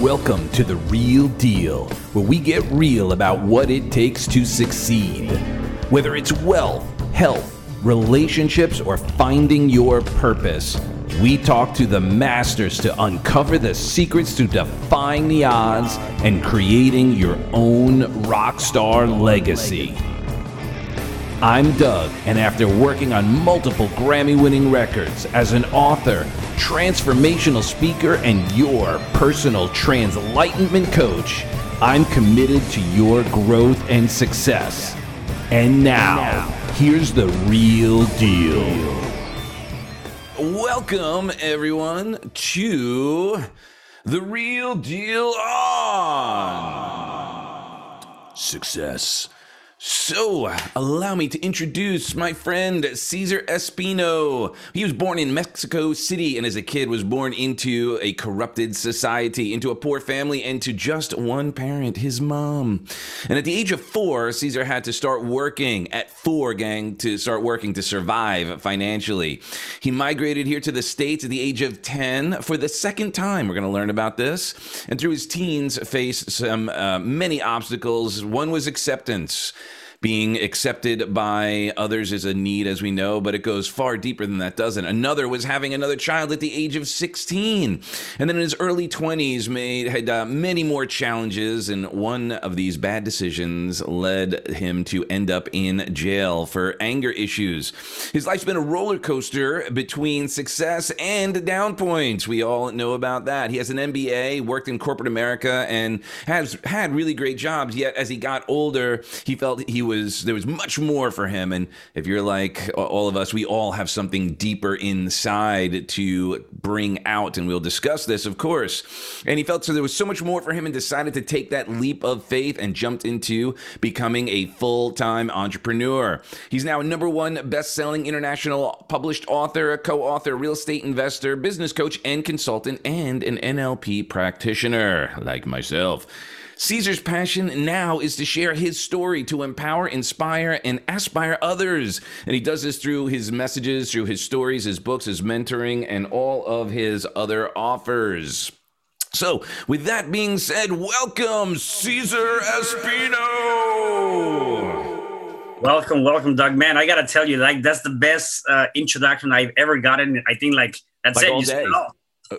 Welcome to The Real Deal, where we get real about what it takes to succeed. Whether it's wealth, health, relationships, or finding your purpose, we talk to the masters to uncover the secrets to defying the odds and creating your own rock star legacy. I'm Doug, and after working on multiple Grammy winning records as an author, transformational speaker, and your personal translightenment coach, I'm committed to your growth and success. And now, here's the real deal. Welcome, everyone, to the real deal on success. So, allow me to introduce my friend Cesar Espino. He was born in Mexico City and as a kid was born into a corrupted society, into a poor family, and to just one parent, his mom. And at the age of four, Cesar had to start working at four, gang, to start working to survive financially. He migrated here to the States at the age of 10 for the second time. We're going to learn about this. And through his teens, faced some uh, many obstacles. One was acceptance. Being accepted by others is a need, as we know, but it goes far deeper than that, doesn't? Another was having another child at the age of 16. And then in his early 20s, made had uh, many more challenges, and one of these bad decisions led him to end up in jail for anger issues. His life's been a roller coaster between success and down points. We all know about that. He has an MBA, worked in corporate America, and has had really great jobs. Yet, as he got older, he felt he was there was much more for him. And if you're like all of us we all have something deeper inside to bring out. And we'll discuss this of course. And he felt so there was so much more for him and decided to take that leap of faith and jumped into becoming a full-time entrepreneur. He's now a number one best-selling international published author a co-author real estate investor business coach and consultant and an nlp practitioner like myself Cesar's passion now is to share his story to empower, inspire, and aspire others. And he does this through his messages, through his stories, his books, his mentoring, and all of his other offers. So, with that being said, welcome, Cesar Espino. Welcome, welcome, Doug. Man, I gotta tell you, like that's the best uh, introduction I've ever gotten. I think like that's Like it. all You day.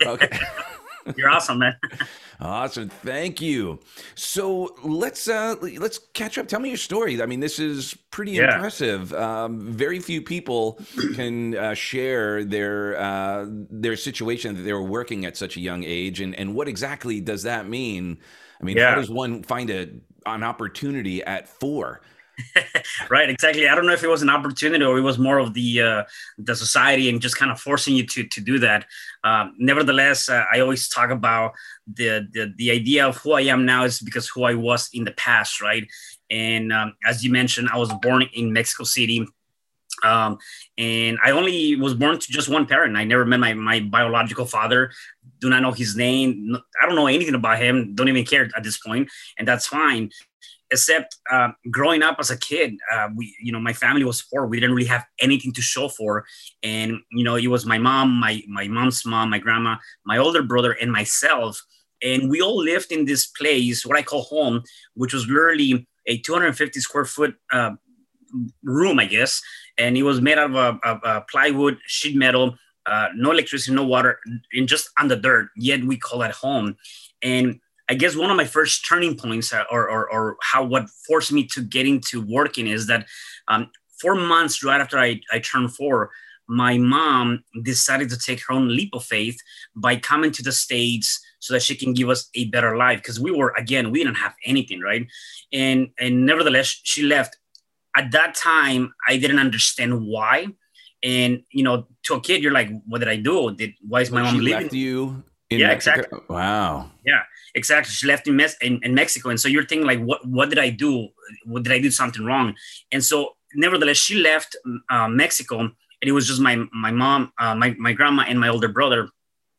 Okay. You're awesome, man. Awesome, thank you. So let's uh, let's catch up. Tell me your story. I mean, this is pretty Yeah. impressive. Um, very few people can uh, share their uh, their situation that they were working at such a young age, and and what exactly does that mean? I mean, how does one find a an opportunity at four? right, exactly. I don't know if it was an opportunity or it was more of the uh, the society and just kind of forcing you to to do that. Um, nevertheless, uh, I always talk about the, the the idea of who I am now is because who I was in the past, right? And um, as you mentioned, I was born in Mexico City. Um, and I only was born to just one parent. I never met my, my biological father. Do not know his name. I don't know anything about him. Don't even care at this point, and that's fine except uh, growing up as a kid uh, we you know my family was poor. We didn't really have anything to show for. And you know it was my mom my my mom's mom my grandma my older brother and myself. And we all lived in this place what i call home which was literally a 250 square foot uh, room i guess. And it was made out of a, a plywood sheet metal uh, no electricity no water and just on the dirt yet we call it home. And I guess one of my first turning points, uh, or, or, or how what forced me to get into working, is that um, four months right after I, I turned four, my mom decided to take her own leap of faith by coming to the states so that she can give us a better life. Because we were again, we didn't have anything, right? And and nevertheless, she left. At that time, I didn't understand why. And you know, to a kid, you're like, "What did I do? Did why is my mom leaving?" you. In Yeah, Mexico? exactly. Wow. Yeah, exactly she left in, Mes- in, in mexico and so you're thinking like what what did i do what did i do something wrong and so nevertheless she left uh, mexico and it was just my my mom uh, my, my grandma and my older brother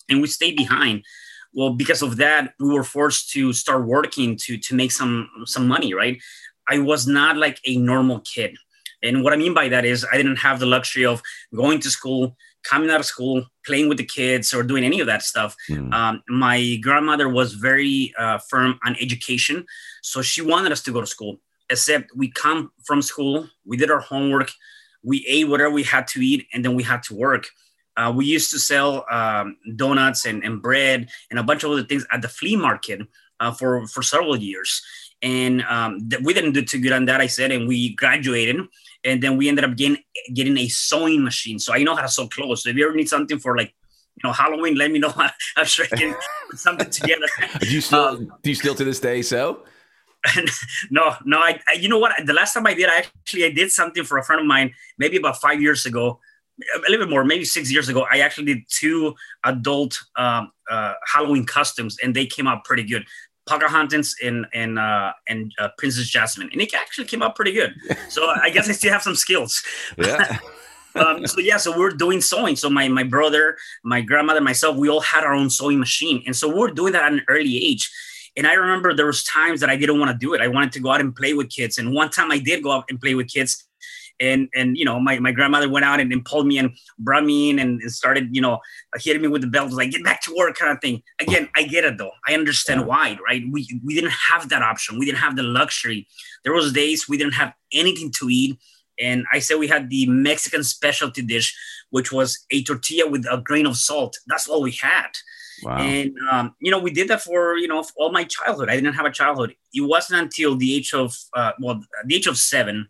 and we stayed behind well because of that we were forced to start working to to make some some money right i was not like a normal kid and what i mean by that is i didn't have the luxury of going to school coming out of school, playing with the kids, or doing any of that stuff. Mm. Um, my grandmother was very uh, firm on education, so she wanted us to go to school. Except we come from school, we did our homework, we ate whatever we had to eat, and then we had to work. Uh, we used to sell um, donuts and, and bread and a bunch of other things at the flea market uh, for for several years. And um, th- we didn't do too good on that, I said, and we graduated. And then we ended up getting getting a sewing machine. So I know how to sew clothes. So if you ever need something for like you know Halloween, let me know. I'm sure I can put something together. do you still um, do you still to this day sew? no, no. I, I, you know what? The last time I did, I actually I did something for a friend of mine, maybe about five years ago a little bit more, maybe six years ago, I actually did two adult um, uh, Halloween costumes, and they came out pretty good. Pocahontas and and uh, and uh, Princess Jasmine, and it actually came out pretty good. So I guess I still have some skills. Yeah. um, so yeah, so we're doing sewing. So my my brother, my grandmother, myself, we all had our own sewing machine, and so we we're doing that at an early age. And I remember there was times that I didn't want to do it. I wanted to go out and play with kids. And one time I did go out and play with kids, and and you know my, my grandmother went out and, and pulled me and brought me in and, started you know hitting me with the belt like get back to work kind of thing. Again i get it though. I understand why right? We we didn't have that option. We didn't have the luxury. There was days we didn't have anything to eat and i said we had the mexican specialty dish which was a tortilla with a grain of salt. That's all we had. Wow. And um, you know, we did that for you know all my childhood. I didn't have a childhood. It wasn't until the age of uh, well, the age of seven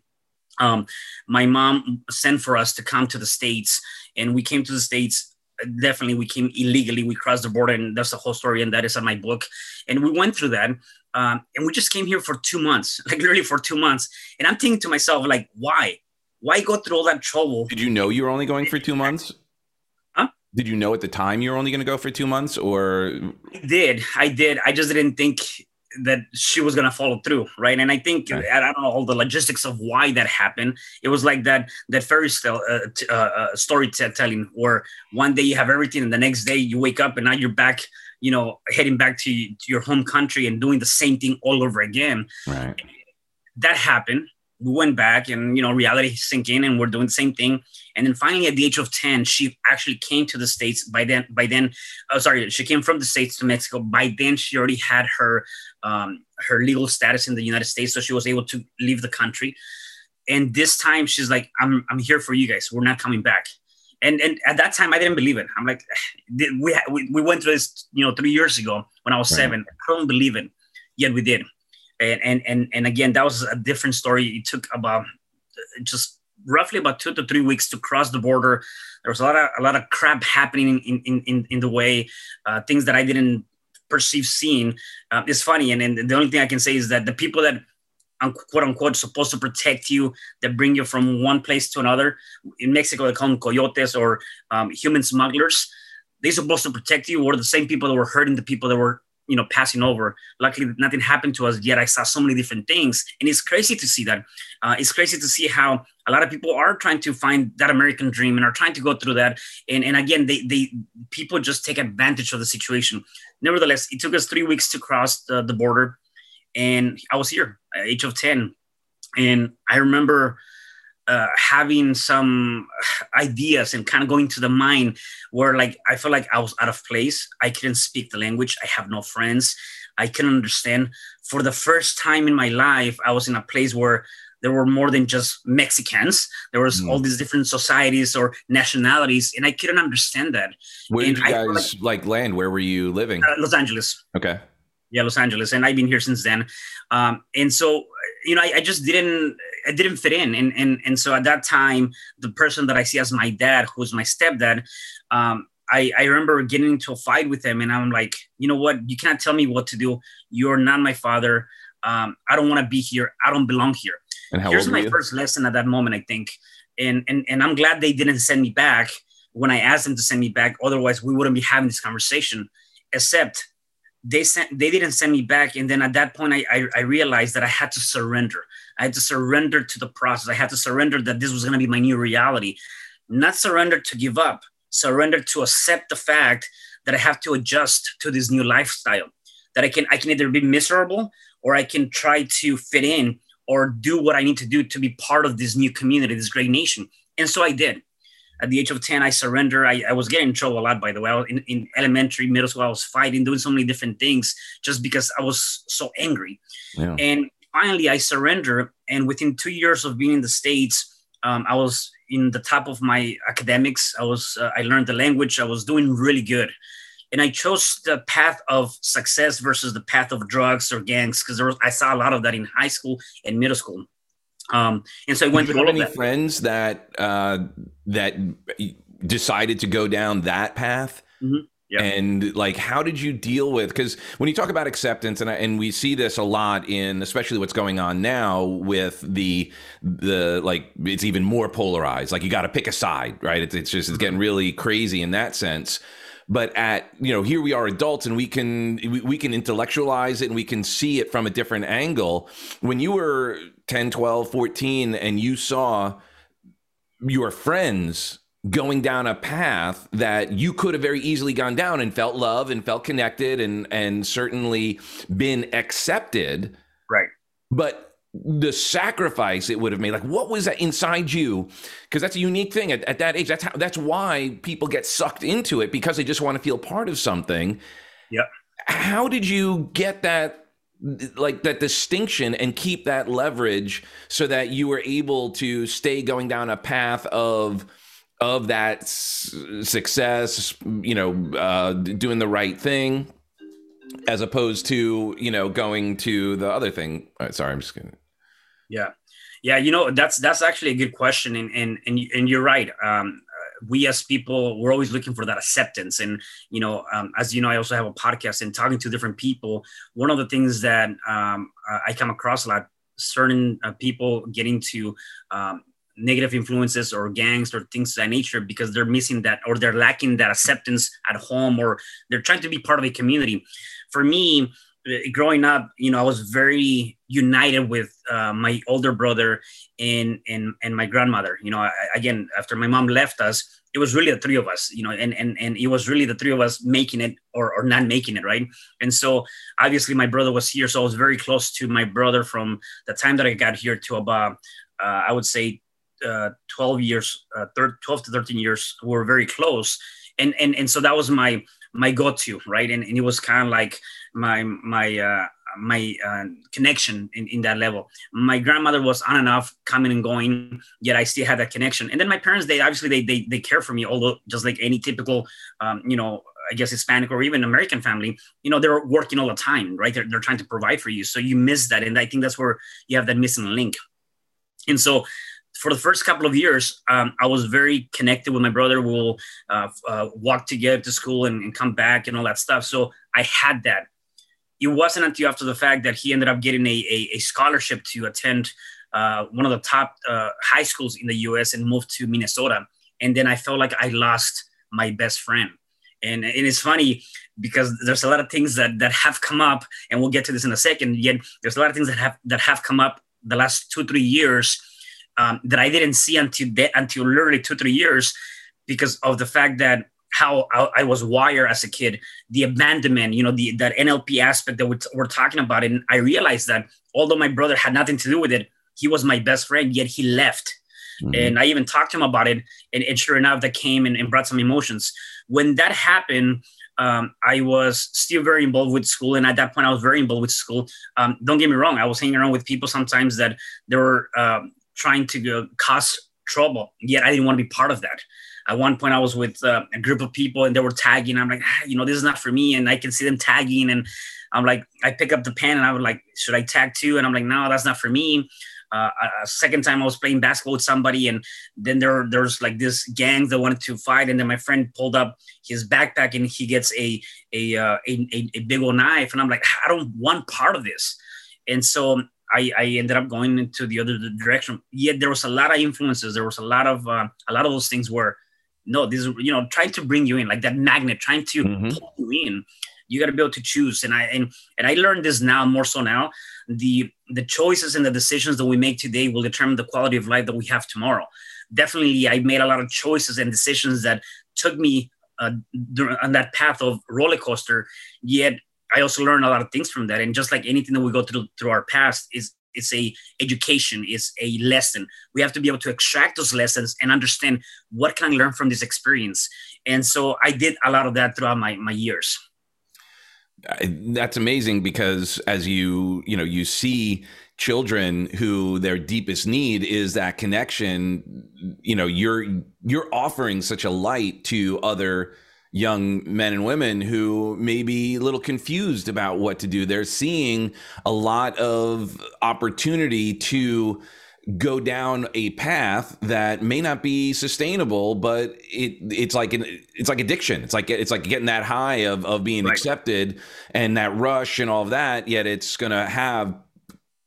um, my mom sent for us to come to the states and we came to the states definitely we came illegally we crossed the border and that's the whole story and that is in my book. And we went through that um, and we just came here for two months like literally for two months. And i'm thinking to myself like why? Why go through all that trouble? Did you know you were only going for two months? Huh? Did you know at the time you were only going to go for two months or i did i did. I just didn't think that she was gonna follow through, right? And I think right. I don't know all the logistics of why that happened. It was like that that fairy tale uh, t- uh, uh, storytelling, where one day you have everything, and the next day you wake up and now you're back, you know, heading back to, to your home country and doing the same thing all over again. Right. That happened, we went back and you know reality sink in and we're doing the same thing. And then finally at the age of 10 she actually came to the states by then by then oh sorry she came from the states to mexico. By then she already had her um, her legal status in the united states so she was able to leave the country. And this time she's like i'm i'm here for you guys. We're not coming back. And and at that time i didn't believe it. I'm like we we, we went through this you know three years ago when i was right. seven. I don't believe it yet we did and and and, and again that was a different story. It took about just roughly about two to three weeks to cross the border. There was a lot of a lot of crap happening in in in, in the way uh, things that i didn't perceive seeing uh, is funny. And, and the only thing i can say is that the people that quote unquote supposed to protect you that bring you from one place to another in mexico they call them coyotes or um, human smugglers they're supposed to protect you or the same people that were hurting the people that were you know passing over. Luckily nothing happened to us yet. I saw so many different things and it's crazy to see that. Uh, it's crazy to see how a lot of people are trying to find that american dream and are trying to go through that. And, and again they, they people just take advantage of the situation. Nevertheless it took us three weeks to cross the, the border and i was here at age of 10 and i remember uh, having some ideas and kind of going to the mind where like I felt like I was out of place. I couldn't speak the language. I have no friends. I couldn't understand. For the first time in my life, I was in a place where there were more than just Mexicans. There was mm. all these different societies or nationalities, and I couldn't understand that. Where and did you guys like, like, land? Where were you living? Uh, Los Angeles. Okay. Yeah, Los Angeles, and I've been here since then. Um, and so, you know, I, I just didn't I didn't fit in. And, and, and so at that time, the person that I see as my dad, who's my stepdad, um, I, I remember getting into a fight with him and I'm like, you know what? You can't tell me what to do. You're not my father. Um, I don't want to be here. I don't belong here. And Here's my first lesson at that moment, I think. And, and, and I'm glad they didn't send me back when I asked them to send me back. Otherwise, we wouldn't be having this conversation. Except they sent they didn't send me back. And then at that point I, I, I realized that i had to surrender. I had to surrender to the process. I had to surrender that this was going to be my new reality. Not surrender to give up surrender to accept the fact that i have to adjust to this new lifestyle that i can i can either be miserable or i can try to fit in or do what i need to do to be part of this new community this great nation. And so i did at the age of 10 i surrendered i, I was getting in trouble a lot by the way. In, in elementary middle school i was fighting doing so many different things just because i was so angry. Yeah. and finally i surrendered and within two years of being in the states um, i was in the top of my academics. I was uh, i learned the language. I was doing really good. And I chose the path of success versus the path of drugs or gangs because I saw a lot of that in high school and middle school. Um, and so I went through all of that. friends that uh, that decided to go down that path. Mm-hmm. Yeah. And like, how did you deal with? Because when you talk about acceptance, and I, and we see this a lot in, especially what's going on now with the the like, it's even more polarized. Like, you got to pick a side, right? It's it's just it's getting really crazy in that sense but at you know here we are adults and we can we, we can intellectualize it and we can see it from a different angle when you were 10 12 14 and you saw your friends going down a path that you could have very easily gone down and felt love and felt connected and and certainly been accepted. Right. But the sacrifice it would have made like what was that inside you? Because that's a unique thing at, at that age. That's how that's why people get sucked into it because they just want to feel part of something. Yeah how did you get that like that distinction and keep that leverage so that you were able to stay going down a path of of that success you know uh, doing the right thing as opposed to you know going to the other thing right, sorry i'm just gonna yeah, yeah. You know, that's that's actually a good question, and and and, and you're right. Um, we as people we're always looking for that acceptance. And you know um, as you know i also have a podcast and talking to different people. One of the things that um, i come across a lot certain uh, people getting to um, negative influences or gangs or things of that nature because they're missing that or they're lacking that acceptance at home or they're trying to be part of a community. For me growing up, you know, I was very united with uh, my older brother and and and my grandmother. You know, I, again, after my mom left us, it was really the three of us. You know, and and and it was really the three of us making it or or not making it, right? And so obviously my brother was here, so I was very close to my brother from the time that I got here to about uh, I would say uh, 12 years, uh, 12 to 13 years. We were very close, and and and so that was my my go-to, right? And, and it was kind of like my my uh, my uh, connection in, in that level. My grandmother was on and off, coming and going, yet I still had that connection. And then my parents, they obviously they they, they care for me, although just like any typical, um, you know, I guess Hispanic or even American family, you know, they're working all the time, right? They're, they're trying to provide for you. So you miss that. And I think that's where you have that missing link. And so for the first couple of years, um, I was very connected with my brother. We'll uh, uh, walk together to school and, and, come back and all that stuff. So I had that it wasn't until after the fact that he ended up getting a, a, a scholarship to attend uh, one of the top uh, high schools in the US and moved to Minnesota. And then I felt like I lost my best friend. And, and it's funny because there's a lot of things that, that have come up, and we'll get to this in a second. Yet there's a lot of things that have that have come up the last two three years um, that I didn't see until de- until literally two three years because of the fact that how I, was wired as a kid, the abandonment, you know, the that NLP aspect that we're, we're talking about. And I realized that although my brother had nothing to do with it, he was my best friend, yet he left. Mm-hmm. And I even talked to him about it. And, and sure enough, that came and, and, brought some emotions. When that happened, um, I was still very involved with school. And at that point, I was very involved with school. Um, don't get me wrong, I was hanging around with people sometimes that they were uh, trying to go, cause trouble, yet I didn't want to be part of that at one point I was with uh, a group of people and they were tagging. I'm like, ah, you know, this is not for me. And I can see them tagging. And I'm like, I pick up the pen and I was like, should I tag too? And I'm like, no, that's not for me. Uh, a second time I was playing basketball with somebody, and then there there's like this gang that wanted to fight, and then my friend pulled up his backpack and he gets a a uh, a, a, big old knife, and I'm like, I don't want part of this, and so I, I ended up going into the other direction. Yet there was a lot of influences. There was a lot of uh, a lot of those things were no this is you know trying to bring you in like that magnet trying to mm-hmm. pull you in you got to be able to choose and i and, and i learned this now more so now the the choices and the decisions that we make today will determine the quality of life that we have tomorrow definitely i made a lot of choices and decisions that took me uh, on that path of roller coaster yet i also learned a lot of things from that. And just like anything that we go through through our past is it's a education is a lesson. We have to be able to extract those lessons and understand what can i learn from this experience. And so i did a lot of that throughout my, my years. That's amazing because as you you know you see children who their deepest need is that connection you know you're you're offering such a light to other young men and women who may be a little confused about what to do they're seeing a lot of opportunity to go down a path that may not be sustainable but it it's like an it's like addiction it's like it's like getting that high of of being right. accepted and that rush and all of that yet it's going to have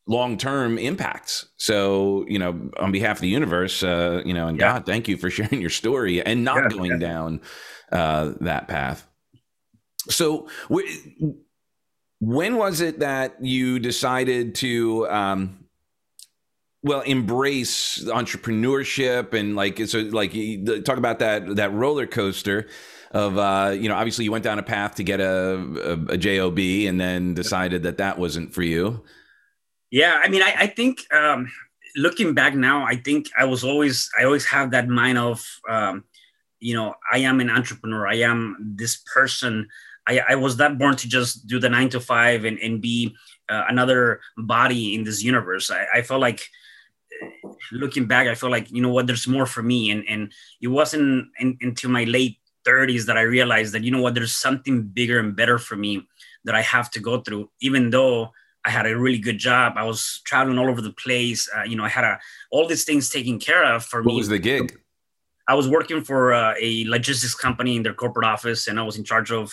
long-term impacts so you know on behalf of the universe uh you know and yeah. god thank you for sharing your story and not yeah, going yeah. down uh that path. So when was it that you decided to um well embrace entrepreneurship and like so like talk about that that roller coaster of uh you know obviously you went down a path to get a, a, a job and then decided that that wasn't for you. Yeah i mean i, I think um looking back now i think i was always i always have that mind of um you know i am an entrepreneur i am this person I, I was not born to just do the nine to five and, and be uh, another body in this universe I, I felt like looking back, I feel like you know what, there's more for me, and and it wasn't in, until my late 30s that I realized that you know what, there's something bigger and better for me that I have to go through, even though I had a really good job. I was traveling all over the place. Uh, you know, I had a, all these things taken care of for what me. What was the gig? I was working for uh, a logistics company in their corporate office, and I was in charge of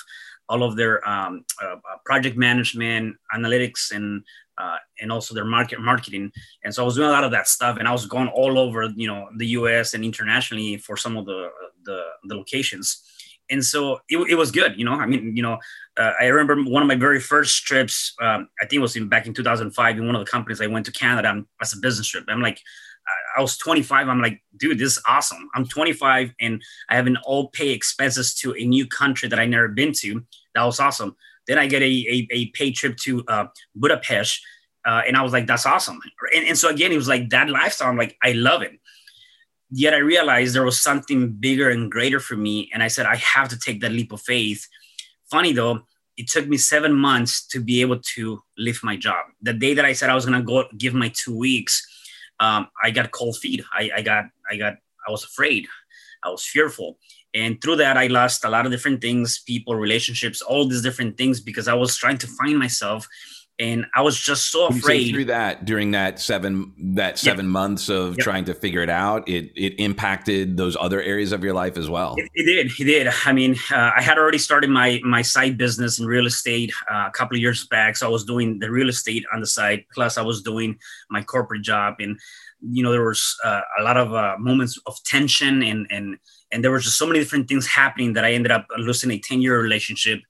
all of their um, uh, project management, analytics, and uh, and also their market marketing. And so I was doing a lot of that stuff, and I was going all over, you know, the U.S. and internationally for some of the the, the locations. And so it, it was good, you know. I mean, you know, uh, I remember one of my very first trips. Um, I think it was in, back in 2005 in one of the companies I went to Canada as a business trip. I'm like, I was 25. I'm like, dude, this is awesome. I'm 25 and I have an all pay expenses to a new country that I never been to. That was awesome. Then I get a, a, a paid trip to uh, Budapest. Uh, and I was like, that's awesome. And, and so again, it was like that lifestyle. I'm like, I love it. Yet I realized there was something bigger and greater for me. And I said, I have to take that leap of faith. Funny though, it took me seven months to be able to leave my job. The day that I said I was going to go give my two weeks, um, I got cold feet. I, I got, I got, I was afraid. I was fearful and through that i lost a lot of different things people relationships all these different things because i was trying to find myself and i was just so afraid through that during that seven that seven yep. months of yep. trying to figure it out it it impacted those other areas of your life as well it, it did it did i mean uh, i had already started my my side business in real estate uh, a couple of years back so i was doing the real estate on the side plus i was doing my corporate job and you know there was uh, a lot of uh, moments of tension and and and there was just so many different things happening that I ended up losing a 10 year relationship,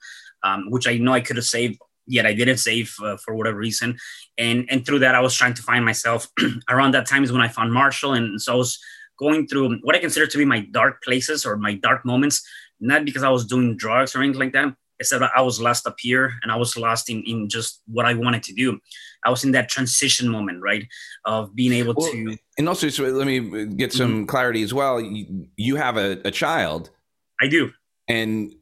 um, which I know I could have saved, yet I didn't save uh, for whatever reason. And, and through that, I was trying to find myself. Around that time is when I found Marshall. And so I was going through what I consider to be my dark places or my dark moments, not because I was doing drugs or anything like that. Except I was lost up here and I was lost in, in just what I wanted to do. I was in that transition moment, right, of being able well, to. And also, so let me get some mm-hmm. clarity as well. You, you have a, a, child. I do. And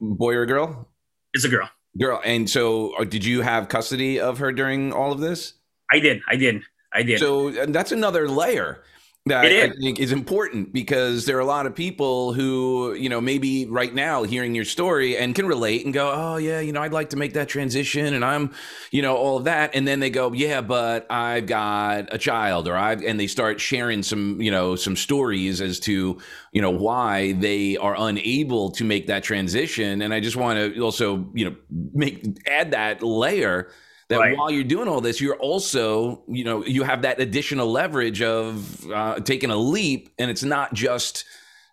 boy or girl? It's a girl. Girl. And so, uh, did you have custody of her during all of this? I did. I did. I did. So that's another layer that I think is important because there are a lot of people who, you know, maybe right now hearing your story and can relate and go, oh, yeah, you know, I'd like to make that transition and I'm, you know, all of that. And then they go, yeah, but I've got a child or I've, and they start sharing some, you know, some stories as to, you know, why they are unable to make that transition. And I just want to also, you know, make, add that layer that right. while you're doing all this, you're also, you know, you have that additional leverage of uh, taking a leap, and it's not just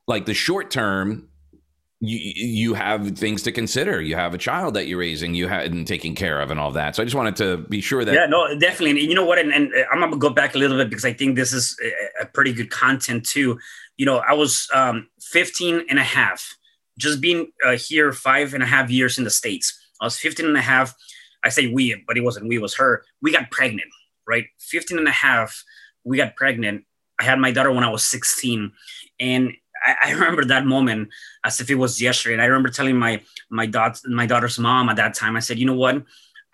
like the short term. You you have things to consider. You have a child that you're raising, you had and taking care of, and all that. So I just wanted to be sure that yeah, no, definitely. And you know what? And, and I'm gonna go back a little bit because I think this is a, a pretty good content too. You know, I was um, 15 and a half, just being uh, here five and a half years in the states. I was 15 and a half I say we, but it wasn't we, it was her. We got pregnant. right? 15 and a half, we got pregnant. I had my daughter when I was 16. And I, I remember that moment as if it was yesterday. And I remember telling my my daughter, my daughter's mom at that time, I said, you know what?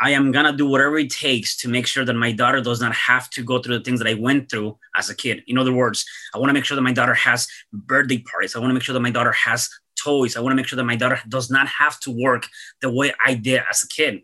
I am gonna do whatever it takes to make sure that my daughter does not have to go through the things that I went through as a kid. In other words, I want to make sure that my daughter has birthday parties. I want to make sure that my daughter has toys. I want to make sure that my daughter does not have to work the way I did as a kid.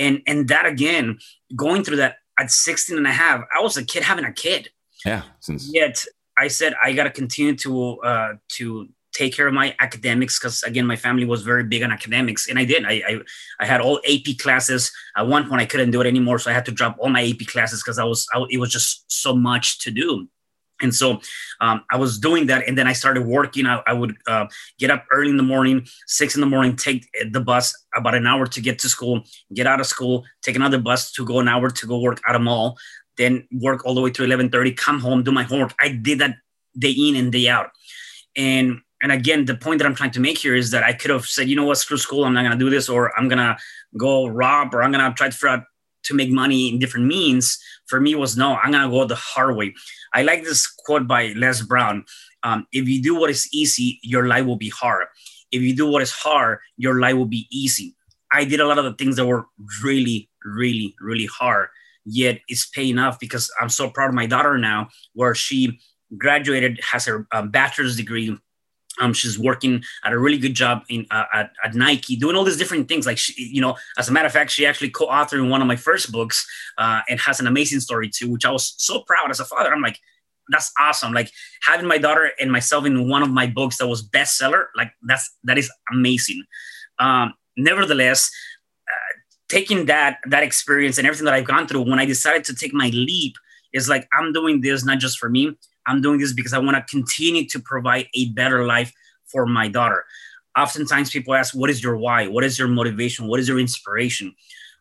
And and that again, going through that at 16 and a half, I was a kid having a kid. Yeah. Since yet I said I gotta continue to uh to take care of my academics because again my family was very big on academics and i did I, I, I had all ap classes at one point i couldn't do it anymore so i had to drop all my ap classes because i was I, it was just so much to do and so um, i was doing that and then i started working. I, I would uh, get up early in the morning six in the morning take the bus about an hour to get to school get out of school take another bus to go an hour to go work at a mall then work all the way to 11.30 come home do my homework. I did that day in and day out. And and again, the point that I'm trying to make here is that I could have said, you know what, screw school, I'm not gonna do this, or I'm gonna go rob, or I'm gonna try to figure out to make money in different means. For me, was no, I'm gonna go the hard way. I like this quote by Les Brown: um, "If you do what is easy, your life will be hard. If you do what is hard, your life will be easy." I did a lot of the things that were really, really, really hard, yet it's paying off because I'm so proud of my daughter now, where she graduated, has her um, bachelor's degree um, she's working at a really good job in uh, at, at Nike, doing all these different things. Like, she, you know, as a matter of fact, she actually co-authored one of my first books uh, and has an amazing story too, which I was so proud as a father. I'm like, that's awesome. Like having my daughter and myself in one of my books that was bestseller, like that's that is amazing. Um, nevertheless, uh, taking that that experience and everything that I've gone through, when I decided to take my leap, is like I'm doing this not just for me, I'm doing this because I want to continue to provide a better life for my daughter. Oftentimes people ask, What is your why? What is your motivation? What is your inspiration?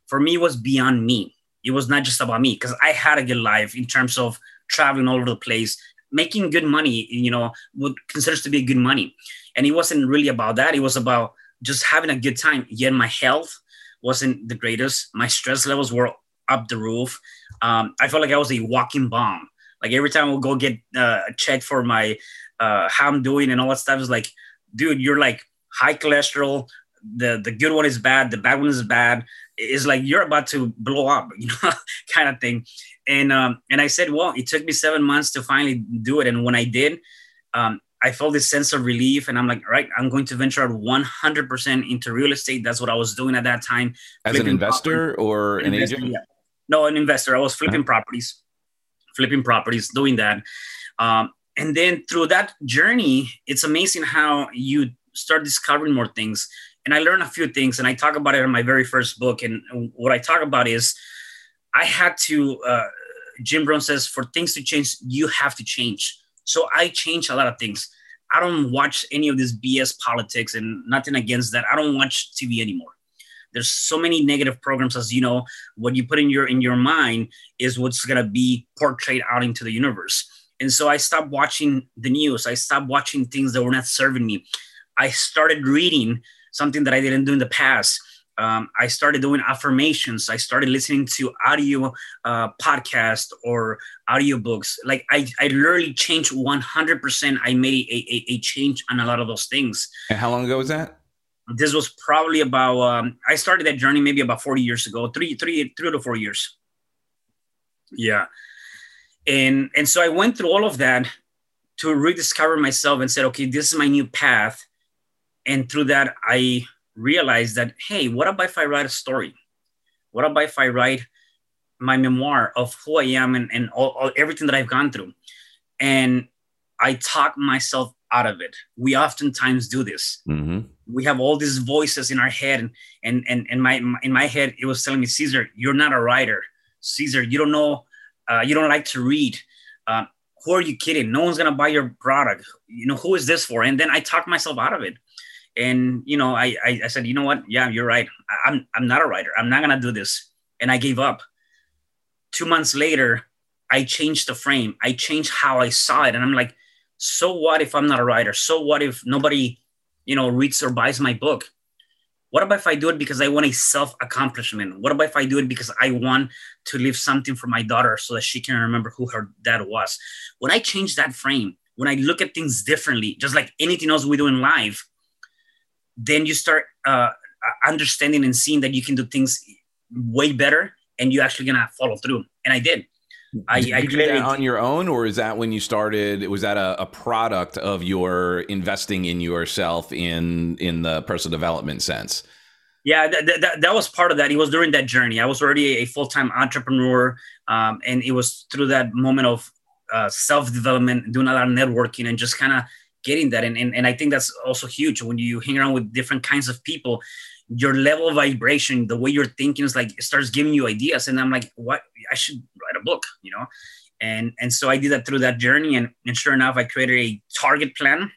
For me, it was beyond me. It was not just about me because I had a good life in terms of traveling all over the place, making good money, you know, what considers to be good money. And it wasn't really about that. It was about just having a good time. Yet my health wasn't the greatest. My stress levels were up the roof. Um, I felt like I was a walking bomb. Like every time we'll go get uh, a check for my uh, how I'm doing and all that stuff is like, dude, you're like high cholesterol. The the good one is bad. The bad one is bad. It's like you're about to blow up, you know, kind of thing. And um, and I said, well, it took me seven months to finally do it. And when I did, um, I felt this sense of relief, and I'm like, all right, I'm going to venture out 100% into real estate. That's what I was doing at that time. As an investor property. or an, investor, agent? Yeah. No, an investor. I was flipping uh-huh. properties flipping properties, doing that. Um, and then through that journey, it's amazing how you start discovering more things. And I learned a few things, and I talk about it in my very first book. And what I talk about is I had to, uh, Jim Rohn says, for things to change, you have to change. So I changed a lot of things. I don't watch any of this BS politics and nothing against that. I don't watch TV anymore there's so many negative programs as you know what you put in your in your mind is what's going to be portrayed out into the universe and so i stopped watching the news i stopped watching things that were not serving me i started reading something that i didn't do in the past um, I started doing affirmations. I started listening to audio uh, podcast or audiobooks. Like I, I literally changed 100%. I made a, a, a change on a lot of those things. And how long ago was that? This was probably about um, I started that journey maybe about 40 years ago, three, three, three to four years. Yeah. And and so I went through all of that to rediscover myself and said, okay, this is my new path. And through that, I realized that, hey, what about if I write a story? What about if I write my memoir of who I am and, and all, all, everything that I've gone through? And I talk myself out of it. We oftentimes do this. Mm-hmm. We have all these voices in our head, and and and, and my in my head, it was telling me, Cesar, you're not a writer. Cesar, you don't know, uh, you don't like to read. Uh, who are you kidding? No one's gonna buy your product. You know who is this for? And then I talked myself out of it. And you know, I, I I said, you know what? Yeah, you're right. I'm I'm not a writer. I'm not gonna do this. And I gave up. Two months later, I changed the frame. I changed how I saw it, and I'm like, so what if I'm not a writer? So what if nobody, you know, reads or buys my book? What about if I do it because I want a self accomplishment? What about if I do it because I want to leave something for my daughter so that she can remember who her dad was? When I change that frame, when I look at things differently, just like anything else we do in life, then you start uh, understanding and seeing that you can do things way better and you're actually gonna follow through. And I did. I, did I you do that on your own, or is that when you started? Was that a, a, product of your investing in yourself in in the personal development sense? Yeah, that, that, that was part of that. It was during that journey. I was already a full time entrepreneur, um, and it was through that moment of uh, self development, doing a lot of networking, and just kind of getting that. And, and and I think that's also huge when you hang around with different kinds of people your level of vibration, the way you're thinking is like it starts giving you ideas. And I'm like, what? I should write a book, you know? And and so I did that through that journey. And, and sure enough, I created a target plan.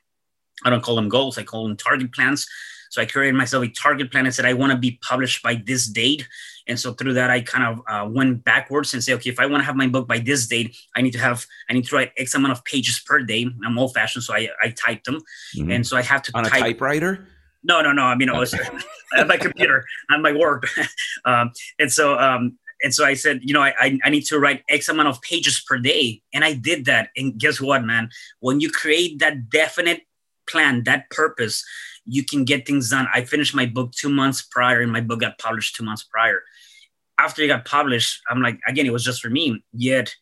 I don't call them goals, I call them target plans. So I created myself a target plan and said, I want to be published by this date. And so through that, I kind of uh, went backwards and say, okay, if I want to have my book by this date, I need to have, I need to write X amount of pages per day. I'm old fashioned, so I, I typed them. Mm-hmm. And so I have to on type, a typewriter. No, no, no. I mean, I was at my computer on my work, um, and so um, and so I said, you know, I, I need to write X amount of pages per day, and I did that. And guess what, man? When you create that definite plan, that purpose, you can get things done. I finished my book two months prior, and my book got published two months prior. After it got published, I'm like, again, it was just for me. Yet,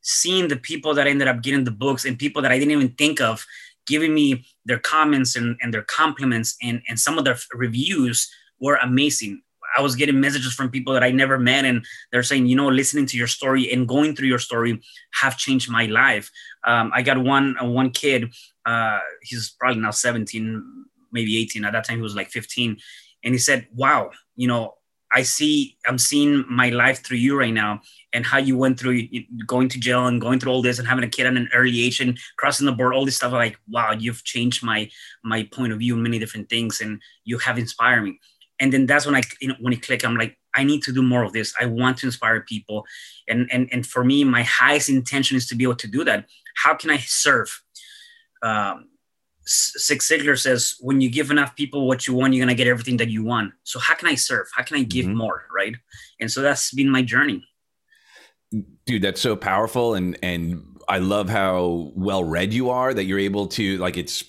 seeing the people that ended up getting the books and people that I didn't even think of giving me their comments and, and their compliments and, and some of their reviews were amazing. I was getting messages from people that I never met, and they're saying, you know, listening to your story and going through your story have changed my life. Um, I got one uh, one kid. Uh, he's probably now 17, maybe 18. At that time, he was like 15, and he said, "Wow, you know, I see, I'm seeing my life through you right now and how you went through going to jail and going through all this and having a kid at an early age and crossing the board, all this stuff. Like, wow, you've changed my, my point of view many different things and you have inspired me. And then that's when I, you know, when it clicked, I'm like, I need to do more of this. I want to inspire people. And, and, and for me, my highest intention is to be able to do that. How can I serve? Um, Zig Ziglar says, when you give enough people what you want, you're gonna get everything that you want. So how can I serve? How can I give mm-hmm. more? Right. And so that's been my journey. Dude, that's so powerful. And and I love how well read you are that you're able to like it's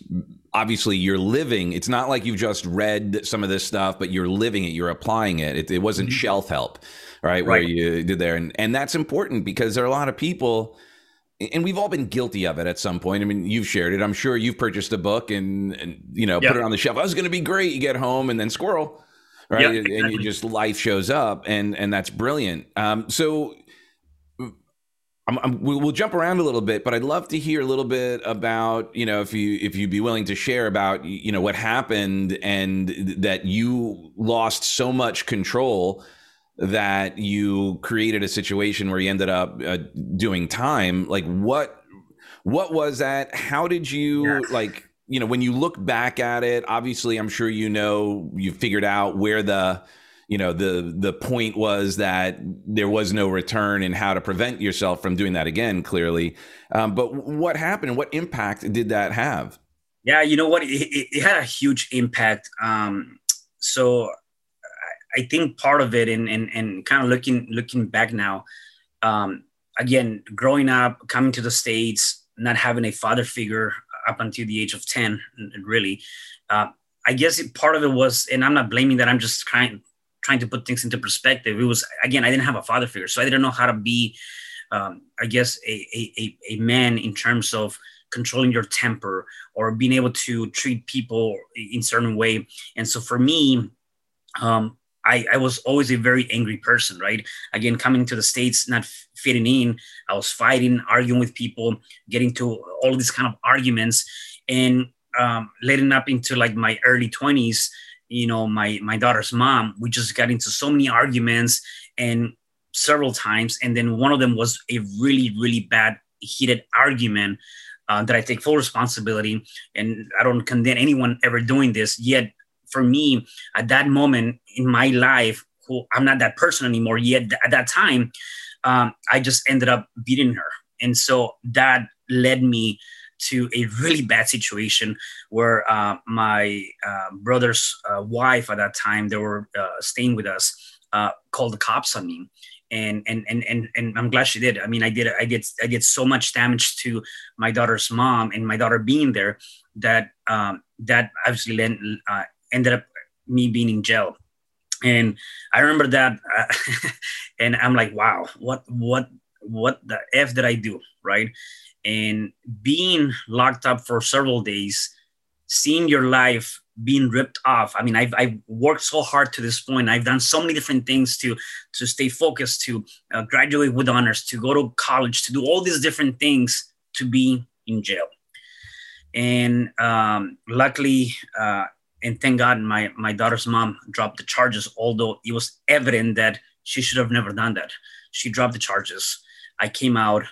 obviously you're living. It's not like you've just read some of this stuff, but you're living it, you're applying it. It, it wasn't mm-hmm. shelf help, right? right? Where you did there. And and that's important because there are a lot of people and we've all been guilty of it at some point. I mean, you've shared it. I'm sure you've purchased a book and, and you know, put it on the shelf. I was going to be great. You get home and then squirrel, right? exactly. And you just life shows up, and and that's brilliant. Um, so. I'm, I'm, we'll jump around a little bit, but I'd love to hear a little bit about, you know, if you if you'd be willing to share about, you know, what happened and that you lost so much control that you created a situation where you ended up uh, doing time like what what was that? How did you yeah. like you know when you look back at it obviously i'm sure you know you figured out where the you know the the point was that there was no return and how to prevent yourself from doing that again clearly. Um, but what happened? What impact did that have? Yeah you know what? It, it had a huge impact. Um, so I think part of it, and and and kind of looking looking back now, um, again, growing up, coming to the states, not having a father figure up until the age of ten, really, uh, I guess part of it was, and I'm not blaming that. I'm just trying trying to put things into perspective. It was again, I didn't have a father figure, so I didn't know how to be, um, I guess, a, a a man in terms of controlling your temper or being able to treat people in certain way. And so for me, um, I, I was always a very angry person, right? Again, coming to the States, not fitting in, I was fighting, arguing with people, getting to all these kind of arguments. And um, leading up into like my early 20s, you know, my, my daughter's mom, we just got into so many arguments and several times. And then one of them was a really, really bad, heated argument uh, that I take full responsibility. And I don't condemn anyone ever doing this. Yet for me at that moment in my life who i'm not that person anymore yet at that time um, i just ended up beating her and so that led me to a really bad situation where uh, my uh, brother's uh, wife at that time they were uh, staying with us uh, called the cops on me and, and and and and I'm glad she did. I mean, I did I did I did so much damage to my daughter's mom and my daughter being there that um, that obviously led, uh, ended up me being in jail. And I remember that, and I'm like, wow, what what what the f did I do, right? and being locked up for several days seeing your life being ripped off i mean I've, I've worked so hard to this point i've done so many different things to to stay focused to uh, graduate with honors to go to college to do all these different things to be in jail and um, luckily uh, and thank god my my daughter's mom dropped the charges although it was evident that she should have never done that she dropped the charges i came out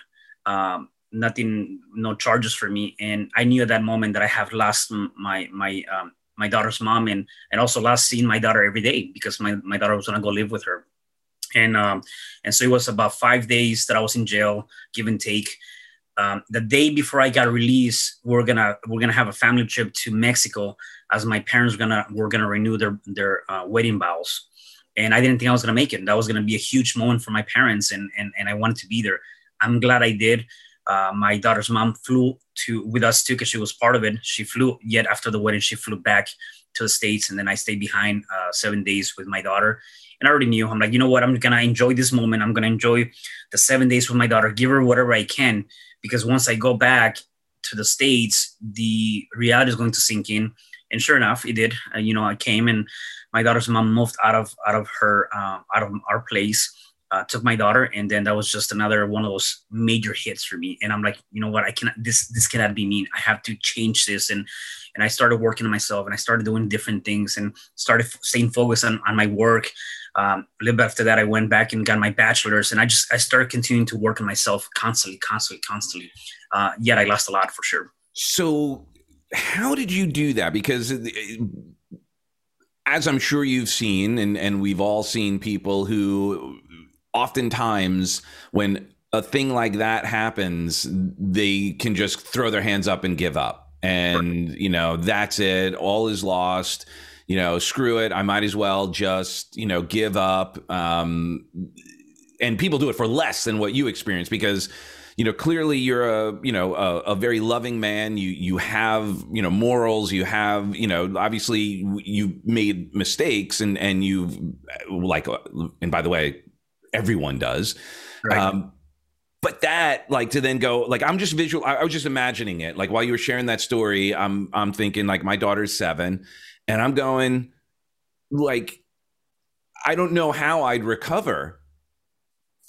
um, nothing, no charges for me. And I knew at that moment that I have lost my my um, my daughter's mom and and also lost seeing my daughter every day because my, my daughter was gonna go live with her. And um, and so it was about five days that I was in jail, give and take. Um, the day before I got released, we're gonna we're gonna have a family trip to Mexico as my parents were gonna were gonna renew their their uh, wedding vows. And I didn't think I was gonna make it. That was gonna be a huge moment for my parents, and and and I wanted to be there. I'm glad I did. Uh, my daughter's mom flew to with us too because she was part of it. She flew yet after the wedding, she flew back to the states, and then I stayed behind uh, seven days with my daughter. And I already knew I'm like, you know what? I'm gonna enjoy this moment. I'm gonna enjoy the seven days with my daughter. Give her whatever I can because once I go back to the states, the reality is going to sink in. And sure enough, it did. Uh, you know, I came and my daughter's mom moved out of out of her uh, out of our place uh, took my daughter, and then that was just another one of those major hits for me. And I'm like, you know what? I cannot. This this cannot be me. I have to change this. And and I started working on myself, and I started doing different things, and started staying focused on on my work. Um, a little bit after that, I went back and got my bachelor's, and I just I started continuing to work on myself constantly, constantly, constantly. Uh, yet I lost a lot for sure. So, how did you do that? Because as I'm sure you've seen, and, and we've all seen people who oftentimes when a thing like that happens, they can just throw their hands up and give up. And, you know, that's it. All is lost. You know, screw it. I might as well just, you know, give up. Um, and people do it for less than what you experience because, you know, clearly you're a, you know, a, a, very loving man. You, you have, you know, morals. You have, you know, obviously you made mistakes and, and you've like, and by the way, everyone does. Right. Um, but that like to then go like I'm just visual. I, I was just imagining it. Like while you were sharing that story, I'm I'm thinking like my daughter's seven, and I'm going like I don't know how I'd recover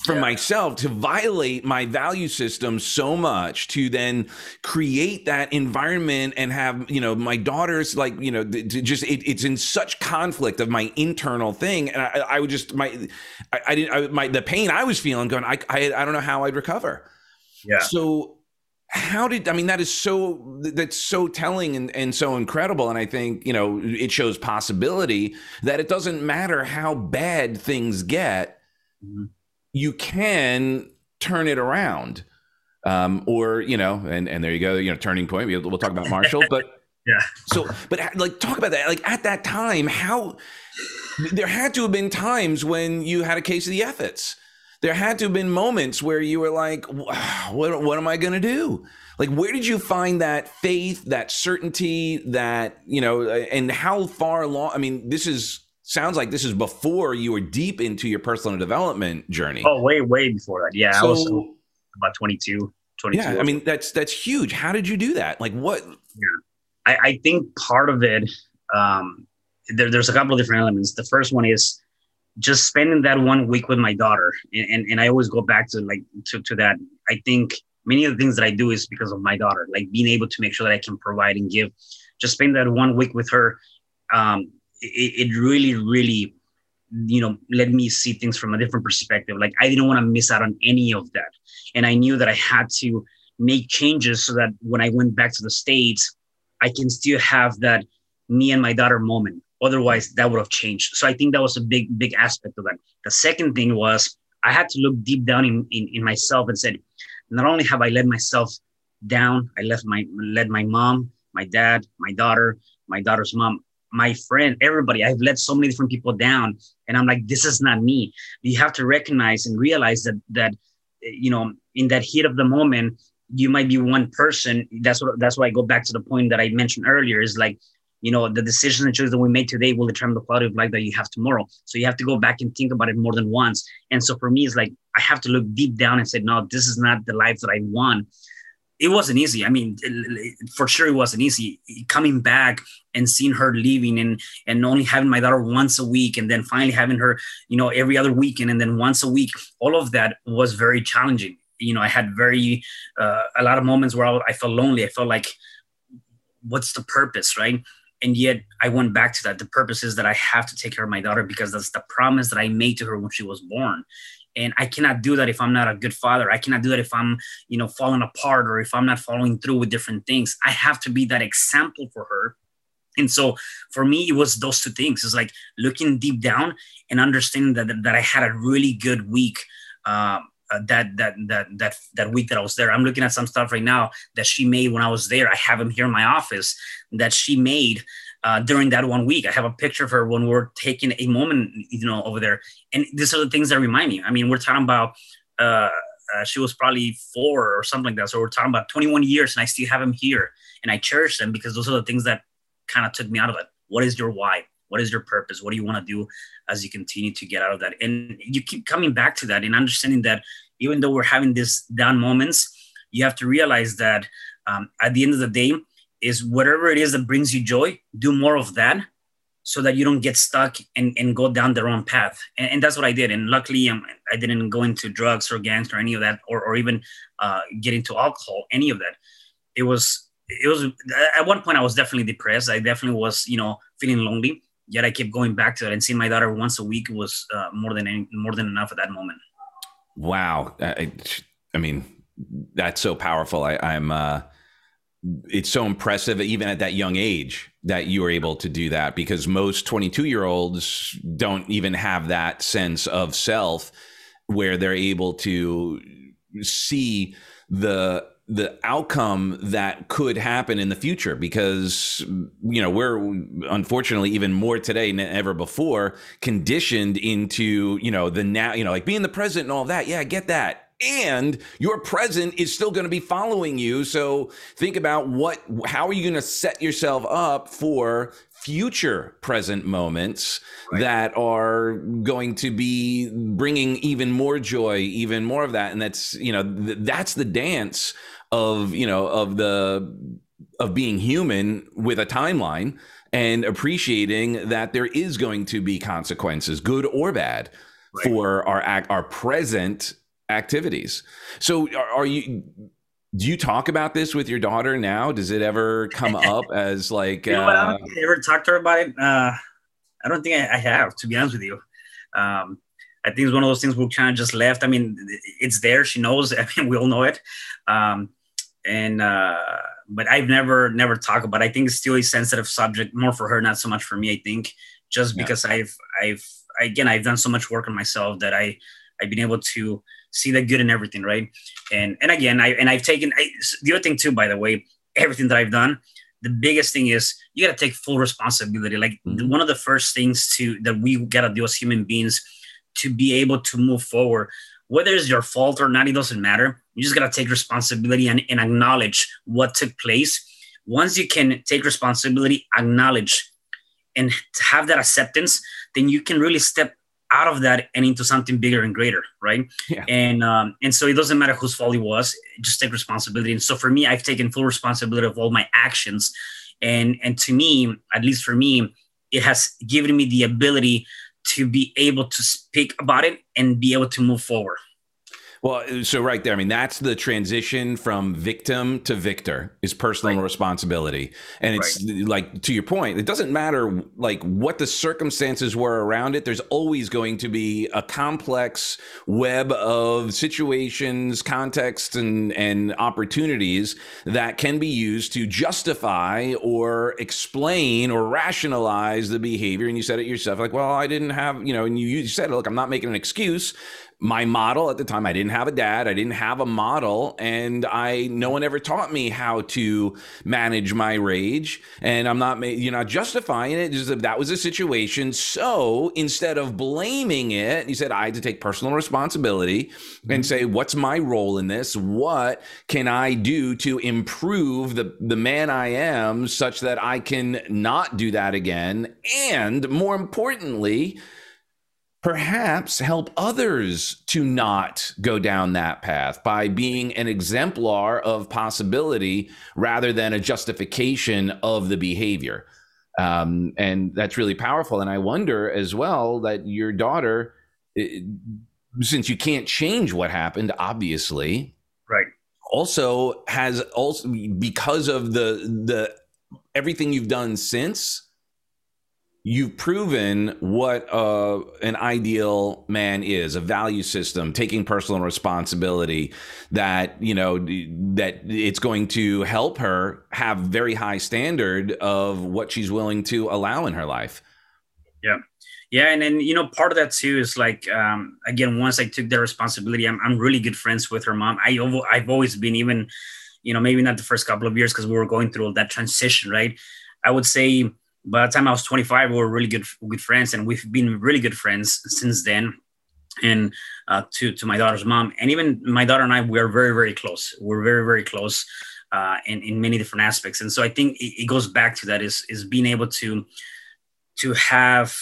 for yeah. myself to violate my value system so much to then create that environment and have you know my daughters like you know just it, it's in such conflict of my internal thing. And I, I would just my I, I didn't I, my the pain I was feeling going I, I I don't know how I'd recover. Yeah. So how did I mean that is so that's so telling and, and so incredible and I think you know it shows possibility that it doesn't matter how bad things get mm-hmm you can turn it around. Um, or, you know, and, and there you go, you know, turning point. We'll, we'll talk about Marshall, but yeah. So, but like, talk about that. Like at that time, how there had to have been times when you had a case of the Effets. There had to have been moments where you were like, what, what am I going to do? Like, where did you find that faith, that certainty, that, you know, and how far along? I mean, this is sounds like this is before you were deep into your personal development journey. Oh, way, way before that. Yeah, so, I was about 22, 22. Yeah, I mean that's that's huge. How did you do that? Like what? Yeah, I, I think part of it. Um, there, there's a couple of different elements. The first one is just spending that one week with my daughter, and, and, and I always go back to like to, to that. I think many of the things that I do is because of my daughter. Like being able to make sure that I can provide and give. Just spend that one week with her. Um, it, it really, really, you know, let me see things from a different perspective. Like I didn't want to miss out on any of that. And I knew that I had to make changes so that when I went back to the States, I can still have that me and my daughter moment. Otherwise, that would have changed. So I think that was a big, big aspect of that. The second thing was I had to look deep down in, in, in myself and said, not only have I let myself down. I left my led my mom, my dad, my daughter, my daughter's mom, my friend, everybody. I've let so many different people down, and I'm like, this is not me. You have to recognize and realize that that you know in that heat of the moment you might be one person that's what that's why i go back to the point that i mentioned earlier is like you know the decisions and choices that we made today will determine the quality of life that you have tomorrow. So you have to go back and think about it more than once. And so for me it's like i have to look deep down and say no this is not the life that i want. It wasn't easy. I mean for sure it wasn't easy. Coming back and seeing her leaving and and only having my daughter once a week and then finally having her you know every other weekend and then once a week all of that was very challenging. You know i had very uh, a lot of moments where I, I felt lonely. I felt like what's the purpose right and yet I went back to that. The purpose is that I have to take care of my daughter because that's the promise that I made to her when she was born. And I cannot do that if I'm not a good father. I cannot do that if I'm, you know, falling apart or if I'm not following through with different things. I have to be that example for her. And so for me, it was those two things. It's like looking deep down and understanding that, that I had a really good week. Um, uh, that that that that that week that I was there. I'm looking at some stuff right now that she made when I was there. I have them here in my office that she made uh, during that one week. I have a picture of her when we're taking a moment, you know, over there. And these are the things that remind me. I mean, we're talking about. Uh, uh, she was probably four or something like that. So we're talking about 21 years, and I still have them here, and I cherish them because those are the things that kind of took me out of it. What is your why? What is your purpose? What do you want to do as you continue to get out of that? And you keep coming back to that and understanding that even though we're having these down moments, you have to realize that um, at the end of the day, is whatever it is that brings you joy, do more of that so that you don't get stuck and, and go down the wrong path. And, and that's what I did. And luckily, um, I didn't go into drugs or gangs or any of that, or, or even uh, get into alcohol, any of that. It was, it was, at one point, I was definitely depressed. I definitely was, you know, feeling lonely. Yet I kept going back to it and seeing my daughter once a week was uh, more than any, more than enough at that moment. Wow. I, I mean, that's so powerful. I, I'm, uh, it's so impressive, even at that young age, that you were able to do that because most 22 year olds don't even have that sense of self where they're able to see the the outcome that could happen in the future because you know we're unfortunately even more today than ever before conditioned into you know the now you know like being the president and all that. Yeah I get that. And your present is still going to be following you. So think about what how are you going to set yourself up for future present moments right. that are going to be bringing even more joy even more of that and that's you know th- that's the dance of you know of the of being human with a timeline and appreciating that there is going to be consequences good or bad right. for our act our present activities so are, are, you do you talk about this with your daughter now does it ever come up as like you know, uh, I don't ever talk to her about it uh, i don't think I, I, have to be honest with you um, I think it's one of those things we kind of just left. I mean, it's there. She knows. I mean, we all know it. Um, and uh, but I've never never talked about. It. I think it's still a sensitive subject, more for her, not so much for me. I think just yeah. because I've I've again I've done so much work on myself that I I've been able to see the good in everything, right? And and again, I and I've taken I, the other thing too. By the way, everything that I've done, the biggest thing is you got to take full responsibility. Like mm-hmm. one of the first things to that we got to do as human beings to be able to move forward whether it's your fault or not, it doesn't matter. You just got to take responsibility and, and acknowledge what took place. Once you can take responsibility, acknowledge, and have that acceptance, then you can really step out of that and into something bigger and greater, right? Yeah. And um, and so it doesn't matter whose fault it was. Just take responsibility. And so for me, I've taken full responsibility of all my actions, and and to me, at least for me, it has given me the ability to be able to speak about it and be able to move forward. Well, so right there, I mean, that's the transition from victim to victor is personal right. responsibility. And it's right. like, to your point, it doesn't matter like what the circumstances were around it. There's always going to be a complex web of situations, contexts, and, and opportunities that can be used to justify or explain or rationalize the behavior. And you said it yourself, like, well, I didn't have, you know, and you, you said, look, I'm not making an excuse my model at the time i didn't have a dad i didn't have a model and i no one ever taught me how to manage my rage and i'm not you're not justifying it just that was a situation. So instead of blaming it you said i had to take personal responsibility mm-hmm. and say what's my role in this? What can i do to improve the the man i am such that i can not do that again? And more importantly perhaps help others to not go down that path by being an exemplar of possibility rather than a justification of the behavior. Um, and that's really powerful. And I wonder as well that your daughter, since you can't change what happened, obviously, right, also has also because of the the everything you've done since you've proven what uh, an ideal man is a value system taking personal responsibility that you know that it's going to help her have very high standard of what she's willing to allow in her life. Yeah. Yeah and then you know part of that too is like um, again once i took that responsibility I'm, I'm really good friends with her mom. I, i've always been even you know maybe not the first couple of years because we were going through that transition right? I would say by the time I was 25, we were really good good friends, and we've been really good friends since then. And uh, to to my daughter's mom, and even my daughter and I, we are very very close. We're very very close uh, in in many different aspects. And so I think it, it goes back to that is is being able to to have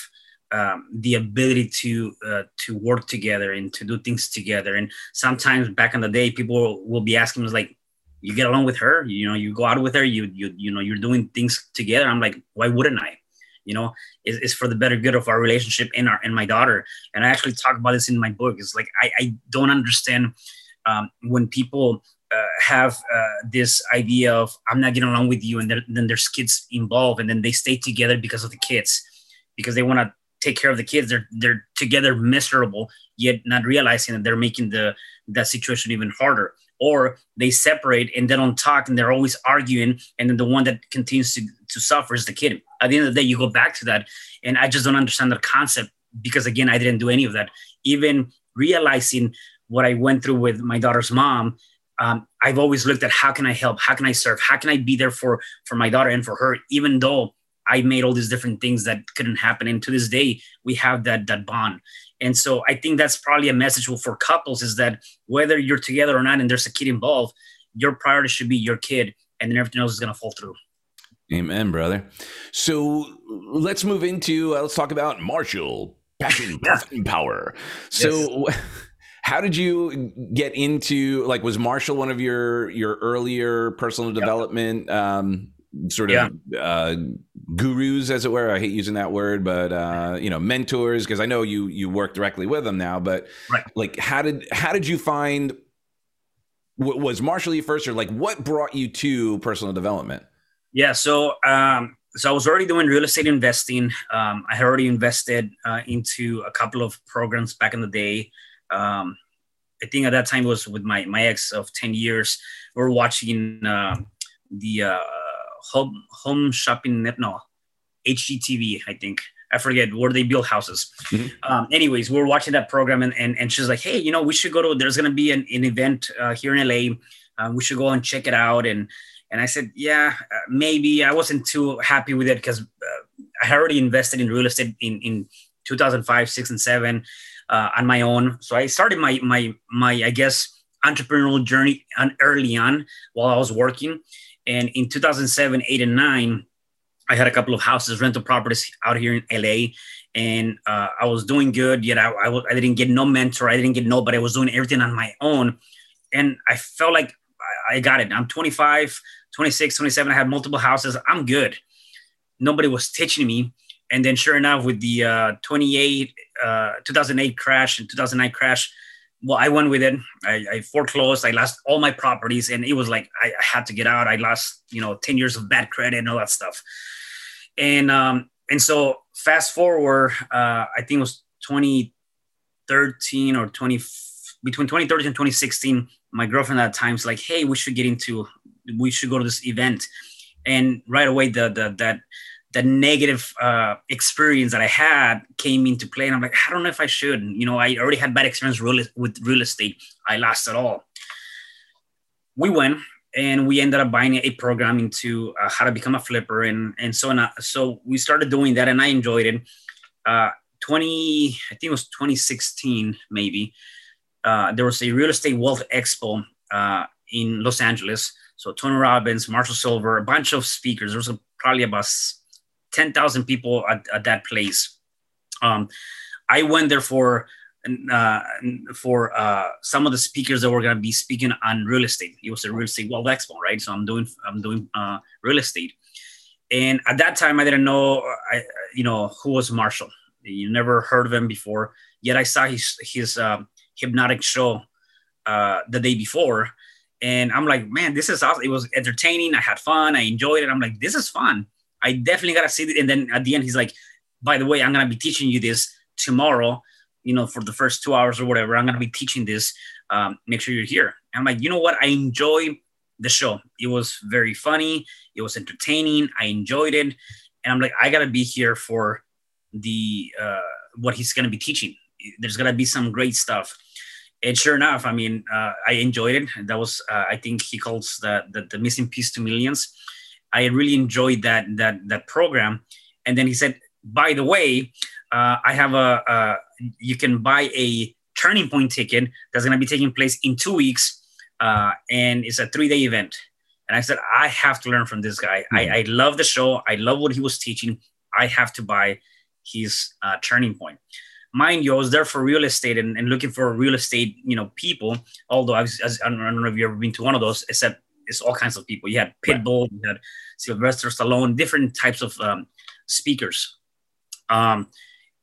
um, the ability to uh, to work together and to do things together. And sometimes back in the day, people will be asking us like, you get along with her you know you go out with her you you you know you're doing things together. I'm like why wouldn't i? You know it's, it's for the better good of our relationship and our and my daughter. And i actually talk about this in my book. It's like i, I don't understand um, when people uh, have uh, this idea of i'm not getting along with you and then there's kids involved and then they stay together because of the kids because they want to take care of the kids. They're they're together miserable yet not realizing that they're making the that situation even harder or they separate and they don't talk and they're always arguing and then the one that continues to, to suffer is the kid. At the end of the day you go back to that and i just don't understand the concept because again i didn't do any of that. Even realizing what i went through with my daughter's mom um, i've always looked at how can i help? How can i serve? How can i be there for for my daughter and for her? Even though i made all these different things that couldn't happen. And to this day we have that that bond and so I think that's probably a message for couples is that whether you're together or not and there's a kid involved, your priority should be your kid and then everything else is going to fall through. Amen, brother. So let's move into, uh, let's talk about Marshall, passion, and power. So, yes. how did you get into like was Marshall one of your your earlier personal development um, sort of yeah. uh, gurus, as it were. I hate using that word, but uh, you know, mentors, because I know you you work directly with them now. But right. like, how did how did you find? Was Marshall you first, or like what brought you to personal development? Yeah, so um, so I was already doing real estate investing. Um, I had already invested uh, into a couple of programs back in the day. Um, I think at that time it was with my my ex of ten years. We are watching uh, the uh, home home shopping net no HGTV I think I forget where they build houses. Mm-hmm. Um, anyways, we are watching that program and, and and she's like, hey, you know, we should go to. There's gonna be an, an event uh, here in LA. Uh, we should go and check it out. And and I said, yeah, uh, maybe. I wasn't too happy with it because uh, I had already invested in real estate in in 2005, six, and seven uh, on my own. So I started my my my I guess entrepreneurial journey on early on while I was working. And in 2007, 8, and 9, I had a couple of houses, rental properties out here in LA. And uh, I was doing good, yet I, I, I, didn't get no mentor. I didn't get nobody. I was doing everything on my own. And I felt like I, I got it. I'm 25, 26, 27. I had multiple houses. I'm good. Nobody was teaching me. And then, sure enough, with the uh, 28, uh, 2008 crash and 2009 crash, well, I went with it. I, I, foreclosed. I lost all my properties, and it was like I, had to get out. I lost, you know, ten years of bad credit and all that stuff. And um, and so fast forward, uh, I think it was 2013 or 20 between 2013 and 2016. My girlfriend at times like, hey, we should get into, we should go to this event, and right away the the that the negative uh, experience that I had came into play, and I'm like, I don't know if I should. You know, I already had bad experience real, with real estate. I lost it all. We went and we ended up buying a program into uh, how to become a flipper, and and so on. So we started doing that, and I enjoyed it. Uh, 20, I think it was 2016, maybe. Uh, there was a real estate wealth expo uh, in Los Angeles. So Tony Robbins, Marshall Sylver, a bunch of speakers. There was a, probably about 10,000 people at, at, that place. Um, I went there for uh, for uh, some of the speakers that were going to be speaking on real estate. It was a real estate world expo, right? So I'm doing I'm doing uh, real estate, and at that time I didn't know I, you know who was Marshall. You never heard of him before. Yet I saw his his uh, hypnotic show uh, the day before, and I'm like, man, this is awesome. It was entertaining. I had fun. I enjoyed it. I'm like, this is fun. I definitely gotta see it. And then at the end, he's like, by the way, I'm gonna be teaching you this tomorrow. You know, for the first two hours or whatever, I'm gonna be teaching this. Um, make sure you're here. And I'm like, you know what? I enjoy the show. It was very funny. It was entertaining. I enjoyed it. And I'm like, I gotta be here for the uh, what he's gonna be teaching. There's gonna be some great stuff. And sure enough, I mean, uh, I enjoyed it. That was, uh, I think he calls the, the, the missing piece to millions I really enjoyed that that that program. And then he said, by the way, uh, I have a, a you can buy a turning point ticket that's going to be taking place in two weeks, uh, and it's a three day event. And I said, I have to learn from this guy. Mm-hmm. I, I, love the show. I love what he was teaching. I have to buy his uh, turning point. Mind you, I was there for real estate and, and looking for real estate, you know, people. Although I, was, I don't know if you've ever been to one of those, except it's all kinds of people. You had Pitbull, you had Sylvester Stallone, different types of um, speakers. Um,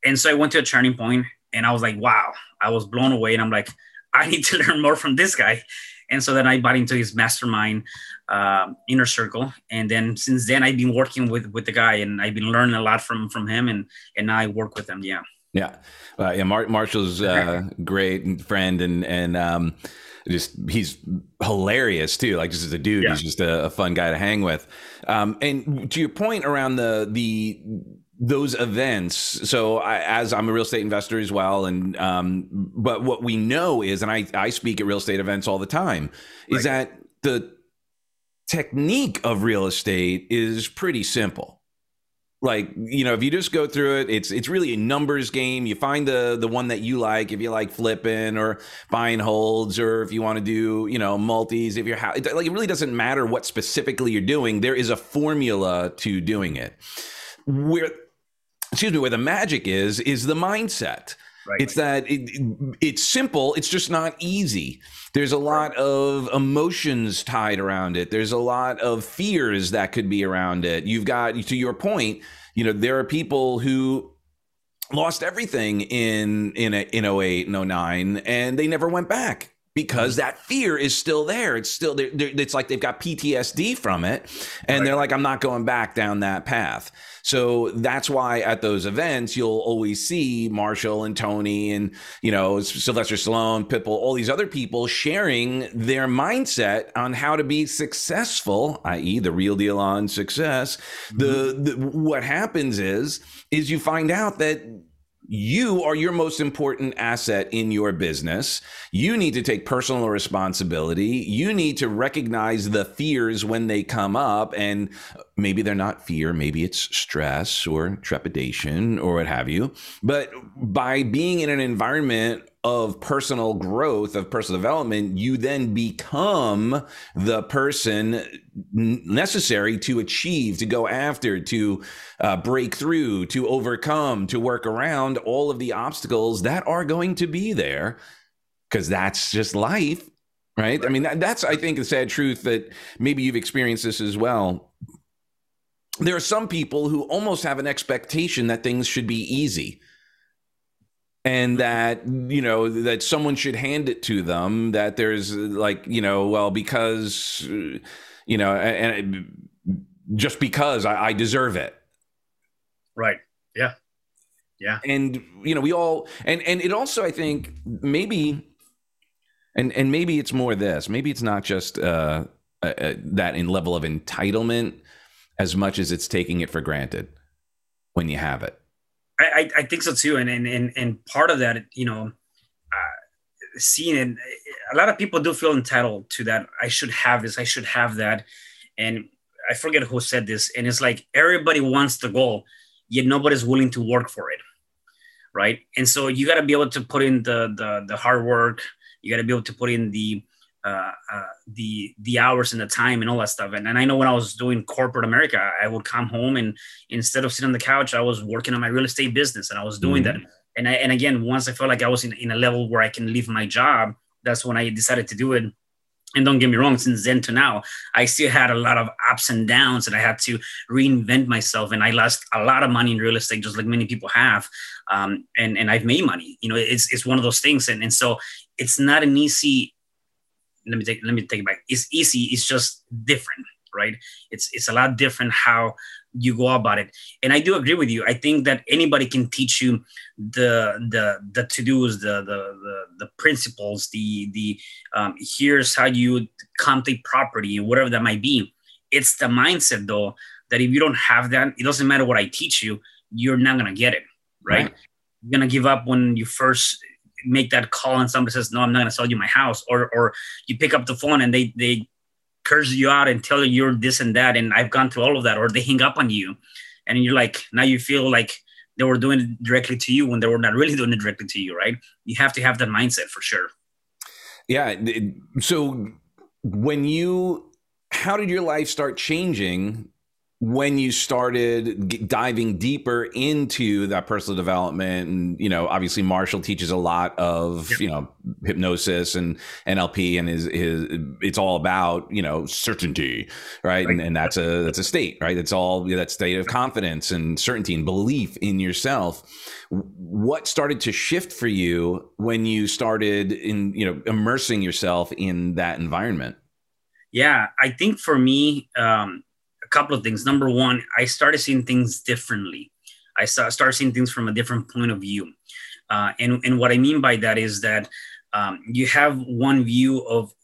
and so I went to a turning point and I was like, wow, I was blown away. And I'm like, I need to learn more from this guy. And so then I bought into his mastermind uh, inner circle. And then since then I've been working with, with the guy and I've been learning a lot from, from him and, and now I work with him. Yeah. Yeah. Uh, yeah. Mar- Marshall's uh, great friend and, and, um, just he's hilarious too. Like just as a dude, yeah. he's just a, a, fun guy to hang with. Um, and to your point around the the those events. So I, as I'm a real estate investor as well, and um, but what we know is, and I I speak at real estate events all the time, is that the technique of real estate is pretty simple like you know if you just go through it it's it's really a numbers game. You find the the one that you like if you like flipping or buying holds or if you want to do you know multis if you're like it really doesn't matter what specifically you're doing. There is a formula to doing it. Where excuse me where the magic is is the mindset Right. It's that it, it's simple. It's just not easy. There's a lot right. of emotions tied around it. There's a lot of fears that could be around it. You've got, to your point, you know, there are people who lost everything in in a, in 08 and 09 and they never went back because mm-hmm. that fear is still there. It's still there. It's like they've got PTSD from it, and right. they're like, I'm not going back down that path. So that's why at those events you'll always see Marshall and Tony and you know Sylvester Stallone, Pitbull, all these other people sharing their mindset on how to be successful, i.e., the real deal on success. Mm-hmm. The, the what happens is is you find out that you are your most important asset in your business. You need to take personal responsibility. You need to recognize the fears when they come up. And maybe they're not fear, maybe it's stress or trepidation or what have you. But by being in an environment of personal growth, of personal development, you then become the person necessary to achieve, to go after, to uh, break through, to overcome, to work around all of the obstacles that are going to be there. Because that's just life, right? I mean, that, that's, I think, the sad truth that maybe you've experienced this as well. There are some people who almost have an expectation that things should be easy and that you know that someone should hand it to them that there's like you know well because you know and just because I, I deserve it. Right. Yeah. Yeah. And you know we all and and it also i think maybe and and maybe it's more this maybe it's not just uh, uh, uh that in level of entitlement as much as it's taking it for granted when you have it. I, I think so too, and and and part of that, you know, uh, seeing it, a lot of people do feel entitled to that. I should have this. I should have that, and I forget who said this, and it's like everybody wants the goal, yet nobody's willing to work for it, right? And so you got to be able to put in the the the hard work. You got to be able to put in the uh, uh, the the hours and the time and all that stuff. And, and I know when I was doing corporate America, I would come home and instead of sitting on the couch, I was working on my real estate business and I was doing mm-hmm. that. And I, and again, once I felt like I was in, in a level where I can leave my job, that's when I decided to do it. And don't get me wrong, since then to now, I still had a lot of ups and downs, and I had to reinvent myself. And I lost a lot of money in real estate, just like many people have. Um, and and I've made money. You know, it's it's one of those things. And and so it's not an easy let me take let me take it back. It's easy. It's just different, right? It's it's a lot different how you go about it. And I do agree with you. I think that anybody can teach you the the the to dos, the, the the the principles, the the um, here's how you contemplate property, whatever that might be. It's the mindset though that if you don't have that, it doesn't matter what I teach you, you're not gonna get it, right? right. You're gonna give up when you first make that call and somebody says, no, I'm not going to sell you my house. Or, or you pick up the phone and they, they curse you out and tell you you're this and that. And I've gone through all of that. Or they hang up on you and you're like, now you feel like they were doing it directly to you when they were not really doing it directly to you. Right. You have to have that mindset for sure. Yeah. So when you, how did your life start changing when you started diving deeper into that personal development and you know obviously marshall teaches a lot of yep. you know hypnosis and nlp and his, his it's all about you know certainty right, right. And, and that's a that's a state right? It's all that state of confidence and certainty and belief in yourself. What started to shift for you when you started in you know immersing yourself in that environment? Yeah i think for me um a couple of things. Number one, I started seeing things differently. I saw, started seeing things from a different point of view. Uh, and, and what I mean by that is that um, you have one view of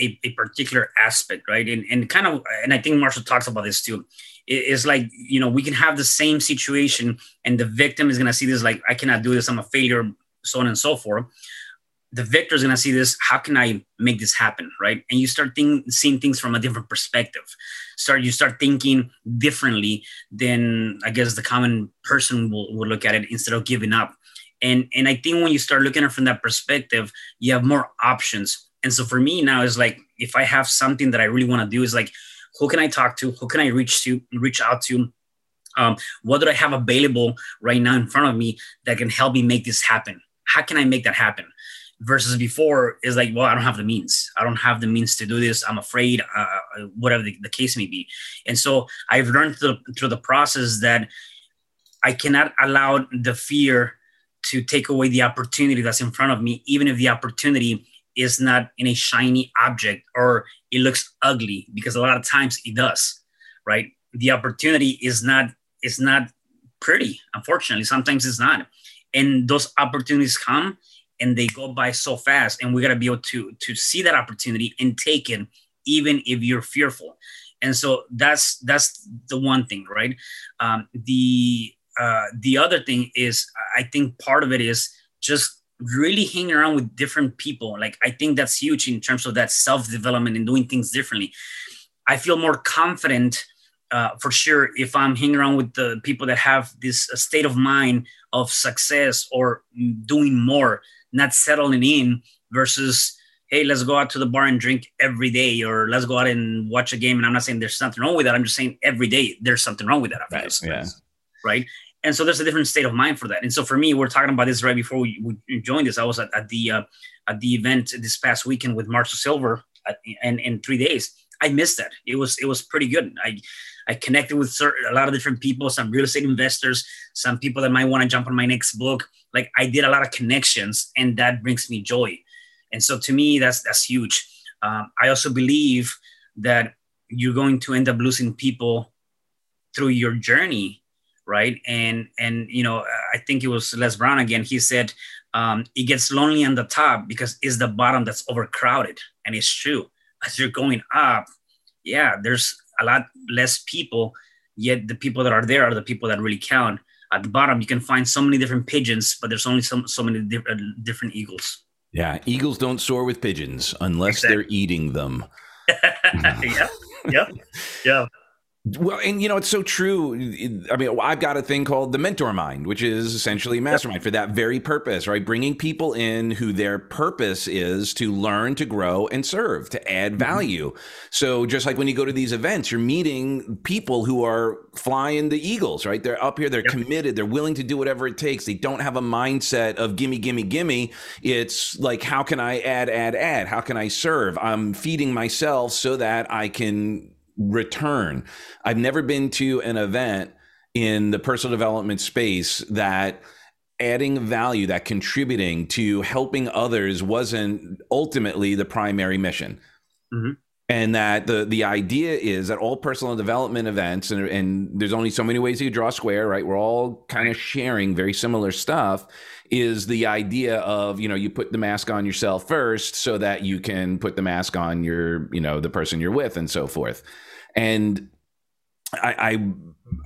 a, a, particular aspect, right? And, and kind of, and I think Marshall talks about this too. It's like, you know, we can have the same situation and the victim is going to see this like, I cannot do this, I'm a failure, so on and so forth the victor is going to see this how can i make this happen right and you start think, seeing things from a different perspective start you start thinking differently than i guess the common person will, will look at it instead of giving up. And and i think when you start looking at it from that perspective you have more options. And so for me now is like if i have something that i really want to do is like who can i talk to? Who can i reach to reach out to? Um, what do i have available right now in front of me that can help me make this happen? How can i make that happen versus before is like well i don't have the means. I don't have the means to do this. I'm afraid uh, uh, whatever the, the, case may be. And so i've learned through, through the process that i cannot allow the fear to take away the opportunity that's in front of me even if the opportunity is not in a shiny object or it looks ugly because a lot of times it does right? The opportunity is not is not pretty unfortunately. Sometimes it's not. And those opportunities come and they go by so fast and we got to be able to to see that opportunity and take it even if you're fearful. And so that's that's the one thing right? Um, the uh, the other thing is i think part of it is just really hanging around with different people. Like i think that's huge in terms of that self-development and doing things differently. I feel more confident uh, for sure if i'm hanging around with the people that have this state of mind of success or doing more not settling in versus hey let's go out to the bar and drink every day or let's go out and watch a game. And i'm not saying there's nothing wrong with that. I'm just saying every day there's something wrong with that right, yeah. right? And so there's a different state of mind for that. And so for me we're talking about this right before we, we joined this. I was at, at the uh, at the event this past weekend with marshall sylver at, and in three days. I missed that. It was it was pretty good. I I connected with certain, a lot of different people, some real estate investors, some people that might want to jump on my next book. Like I did a lot of connections, and that brings me joy. And so to me, that's that's huge. Um, I also believe that you're going to end up losing people through your journey, right? And and you know, I think it was Les Brown again. He said um, it gets lonely on the top because it's the bottom that's overcrowded, and it's true. As you're going up, yeah, there's a lot less people yet the people that are there are the people that really count. At the bottom, you can find so many different pigeons, but there's only so, so many different, uh, different eagles. Yeah, eagles don't soar with pigeons unless exactly. they're eating them. yeah, yeah, yeah. Well, and you know, it's so true. I mean, I've got a thing called the mentor mind, which is essentially mastermind for that very purpose, right? Bringing people in who their purpose is to learn, to grow, and serve, to add mm-hmm. value. Mm-hmm. So, just like when you go to these events, you're meeting people who are flying the eagles, right? They're up here, they're yep. committed, they're willing to do whatever it takes. They don't have a mindset of gimme, gimme, gimme. It's like, how can I add, add, add? How can I serve? I'm feeding myself so that I can return. I've never been to an event in the personal development space that adding value, that contributing to helping others wasn't ultimately the primary mission. Mm-hmm. And that the the idea is that all personal development events, and, and there's only so many ways you draw a square, right? We're all kind of sharing very similar stuff. Is the idea of you know you put the mask on yourself first, so that you can put the mask on your you know the person you're with, and so forth and I,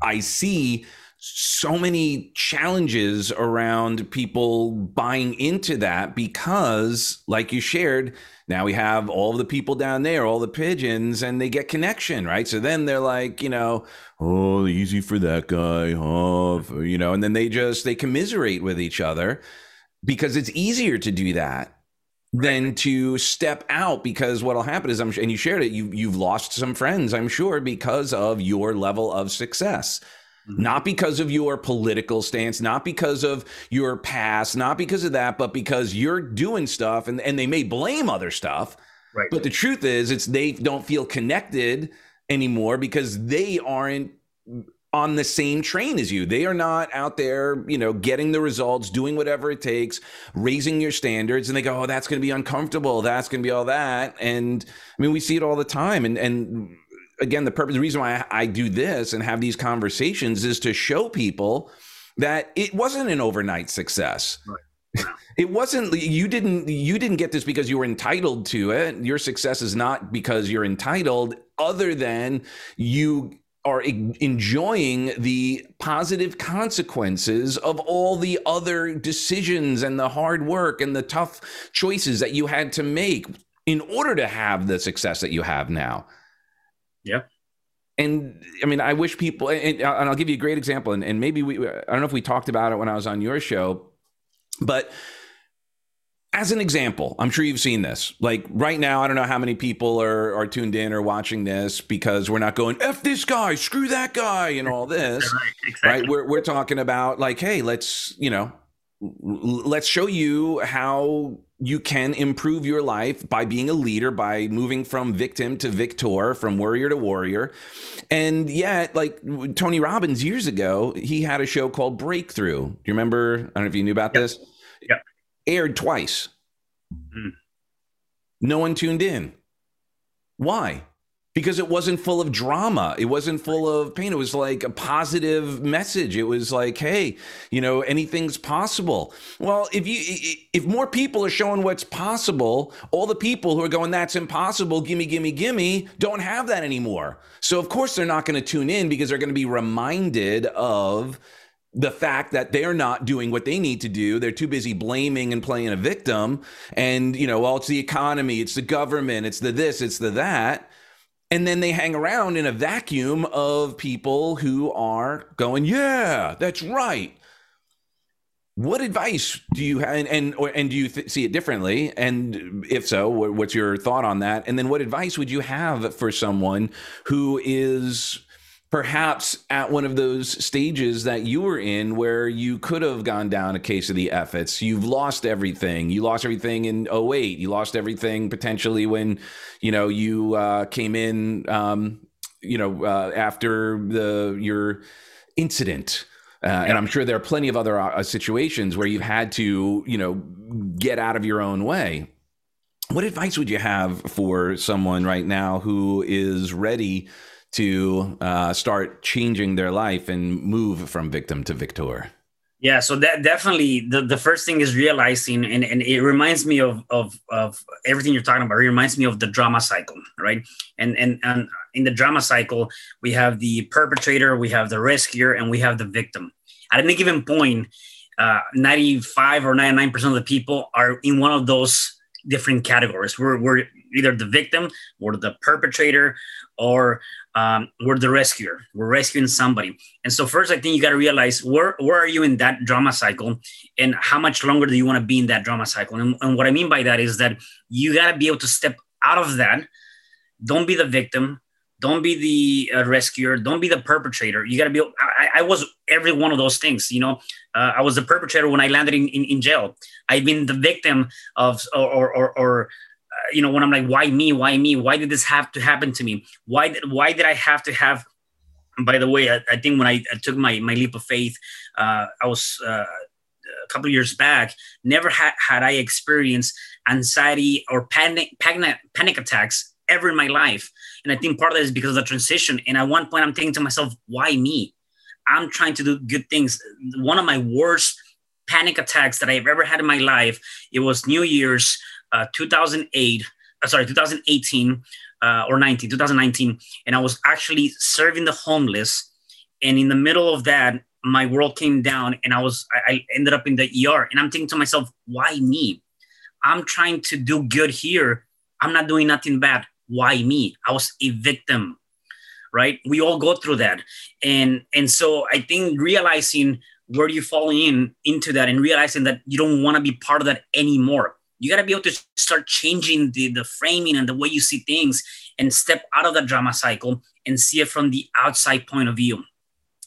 I, I see so many challenges around people buying into that because like you shared now we have all the people down there all the pigeons and they get connection right? So then they're like you know oh easy for that guy oh you know and then they just they commiserate with each other because it's easier to do that than to step out because what'll happen is I'm and you shared it you you've lost some friends I'm sure because of your level of success. Mm-hmm. not because of your political stance not because of your past not because of that but because you're doing stuff and and they may blame other stuff right but the truth is it's they don't feel connected anymore because they aren't on the same train as you. They are not out there, you know, getting the results, doing whatever it takes, raising your standards, and they go, "Oh, that's going to be uncomfortable. That's going to be all that." And I mean, we see it all the time. And and again, the purpose, the reason why I, I do this and have these conversations is to show people that it wasn't an overnight success. Right. It wasn't you didn't you didn't get this because you were entitled to it. Your success is not because you're entitled other than you are enjoying the positive consequences of all the other decisions and the hard work and the tough choices that you had to make in order to have the success that you have now. Yeah. And I mean, I wish people, and, I'll give you a great example. And, and maybe we, I don't know if we talked about it when I was on your show, but as an example, I'm sure you've seen this. Like right now, I don't know how many people are, are tuned in or watching this because we're not going F this guy, screw that guy, and all this. right, exactly. right? We're we're talking about like, hey, let's, you know, let's show you how you can improve your life by being a leader, by moving from victim to victor, from warrior to warrior. And yet, like Tony Robbins years ago, he had a show called Breakthrough. Do you remember? I don't know if you knew about yep. this. Yeah aired twice. Mm. No one tuned in. Why? Because it wasn't full of drama. It wasn't full of pain. It was like a positive message. It was like, hey, you know, anything's possible. Well, if you if more people are showing what's possible, all the people who are going, that's impossible, gimme, gimme, gimme, don't have that anymore. So of course they're not going to tune in because they're going to be reminded of the fact that they're not doing what they need to do. They're too busy blaming and playing a victim. And, you know, well, it's the economy, it's the government, it's the this, it's the that. And then they hang around in a vacuum of people who are going, yeah, that's right. What advice do you have, and and, or, and do you th- see it differently? And if so, what's your thought on that? And then, what advice would you have for someone who is perhaps at one of those stages that you were in where you could have gone down a case of the efforts you've lost everything. You lost everything in 08 you lost everything potentially when you know you uh, came in um, you know uh, after the your incident. Uh, and I'm sure there are plenty of other uh, situations where you've had to, you know, get out of your own way. What advice would you have for someone right now who is ready to uh, start changing their life and move from victim to victor? Yeah, so that definitely the, the first thing is realizing, and, and it reminds me of, of of everything you're talking about. It reminds me of the drama cycle, right? And and and in the drama cycle, we have the perpetrator, we have the rescuer, and we have the victim. At any given point, uh, 95 or 99% of the people are in one of those different categories. We're, we're either the victim, or the perpetrator, or um, we're the rescuer. We're rescuing somebody. And so first, I think you got to realize where where are you in that drama cycle, and how much longer do you want to be in that drama cycle? And, and what I mean by that is that you got to be able to step out of that. Don't be the victim. Don't be the uh, rescuer. Don't be the perpetrator. You got to be. I, I, was every one of those things. You know, uh, I was the perpetrator when I landed in, in, in jail. I've been the victim of or or, or you know, when I'm like, why me? Why me? Why did this have to happen to me? Why did why did I have to have? By the way, I, I think when I, I, took my my leap of faith, uh, I was uh, a couple years back. Never had had I experienced anxiety or panic panic panic attacks ever in my life, and I think part of that is because of the transition. And at one point, I'm thinking to myself, why me? I'm trying to do good things. One of my worst panic attacks that I've ever had in my life. It was New Year's uh, 2008, uh, sorry, 2018 uh, or 19, 2019, and I was actually serving the homeless. And in the middle of that, my world came down, and I was I, I ended up in the ER. And I'm thinking to myself, why me? I'm trying to do good here. I'm not doing nothing bad. Why me? I was a victim, right? We all go through that, and and so I think realizing where you fall in into that and realizing that you don't want to be part of that anymore you got to be able to start changing the, the framing and the way you see things and step out of that drama cycle and see it from the outside point of view.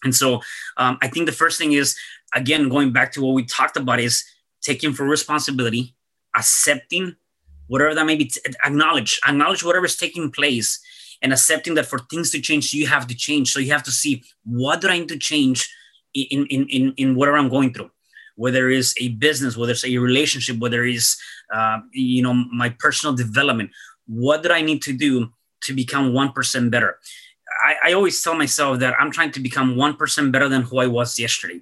And so um, i think the first thing is again going back to what we talked about is taking full responsibility accepting whatever that may be t- acknowledge acknowledge whatever is taking place and accepting that for things to change you have to change. So you have to see what do i need to change in in in, in whatever i'm going through whether it's a business, whether it's a relationship, whether it's uh, you know my personal development. What did I need to do to become one percent better? I, I always tell myself that I'm trying to become one percent better than who I was yesterday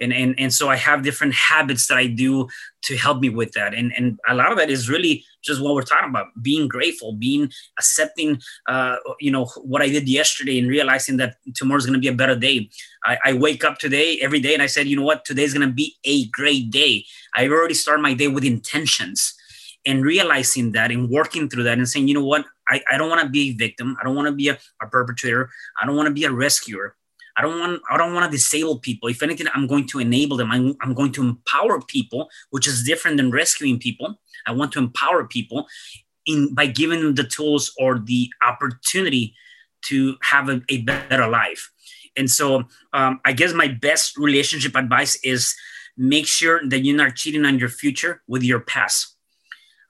and and and so I have different habits that I do to help me with that, and and a lot of that is really just what we're talking about: being grateful, being accepting, uh, you know, what I did yesterday, and realizing that tomorrow's going to be a better day. I, I wake up today every day, and I said, you know what, today's going to be a great day. I already start my day with intentions. And realizing that and working through that and saying, you know what, I, I don't want to be a victim. I don't want to be a, a perpetrator. I don't want to be a rescuer. I don't want I don't want to disable people. If anything, I'm going to enable them. I'm, I'm going to empower people, which is different than rescuing people. I want to empower people in by giving them the tools or the opportunity to have a, a better life. And so um, I guess my best relationship advice is make sure that you're not cheating on your future with your past.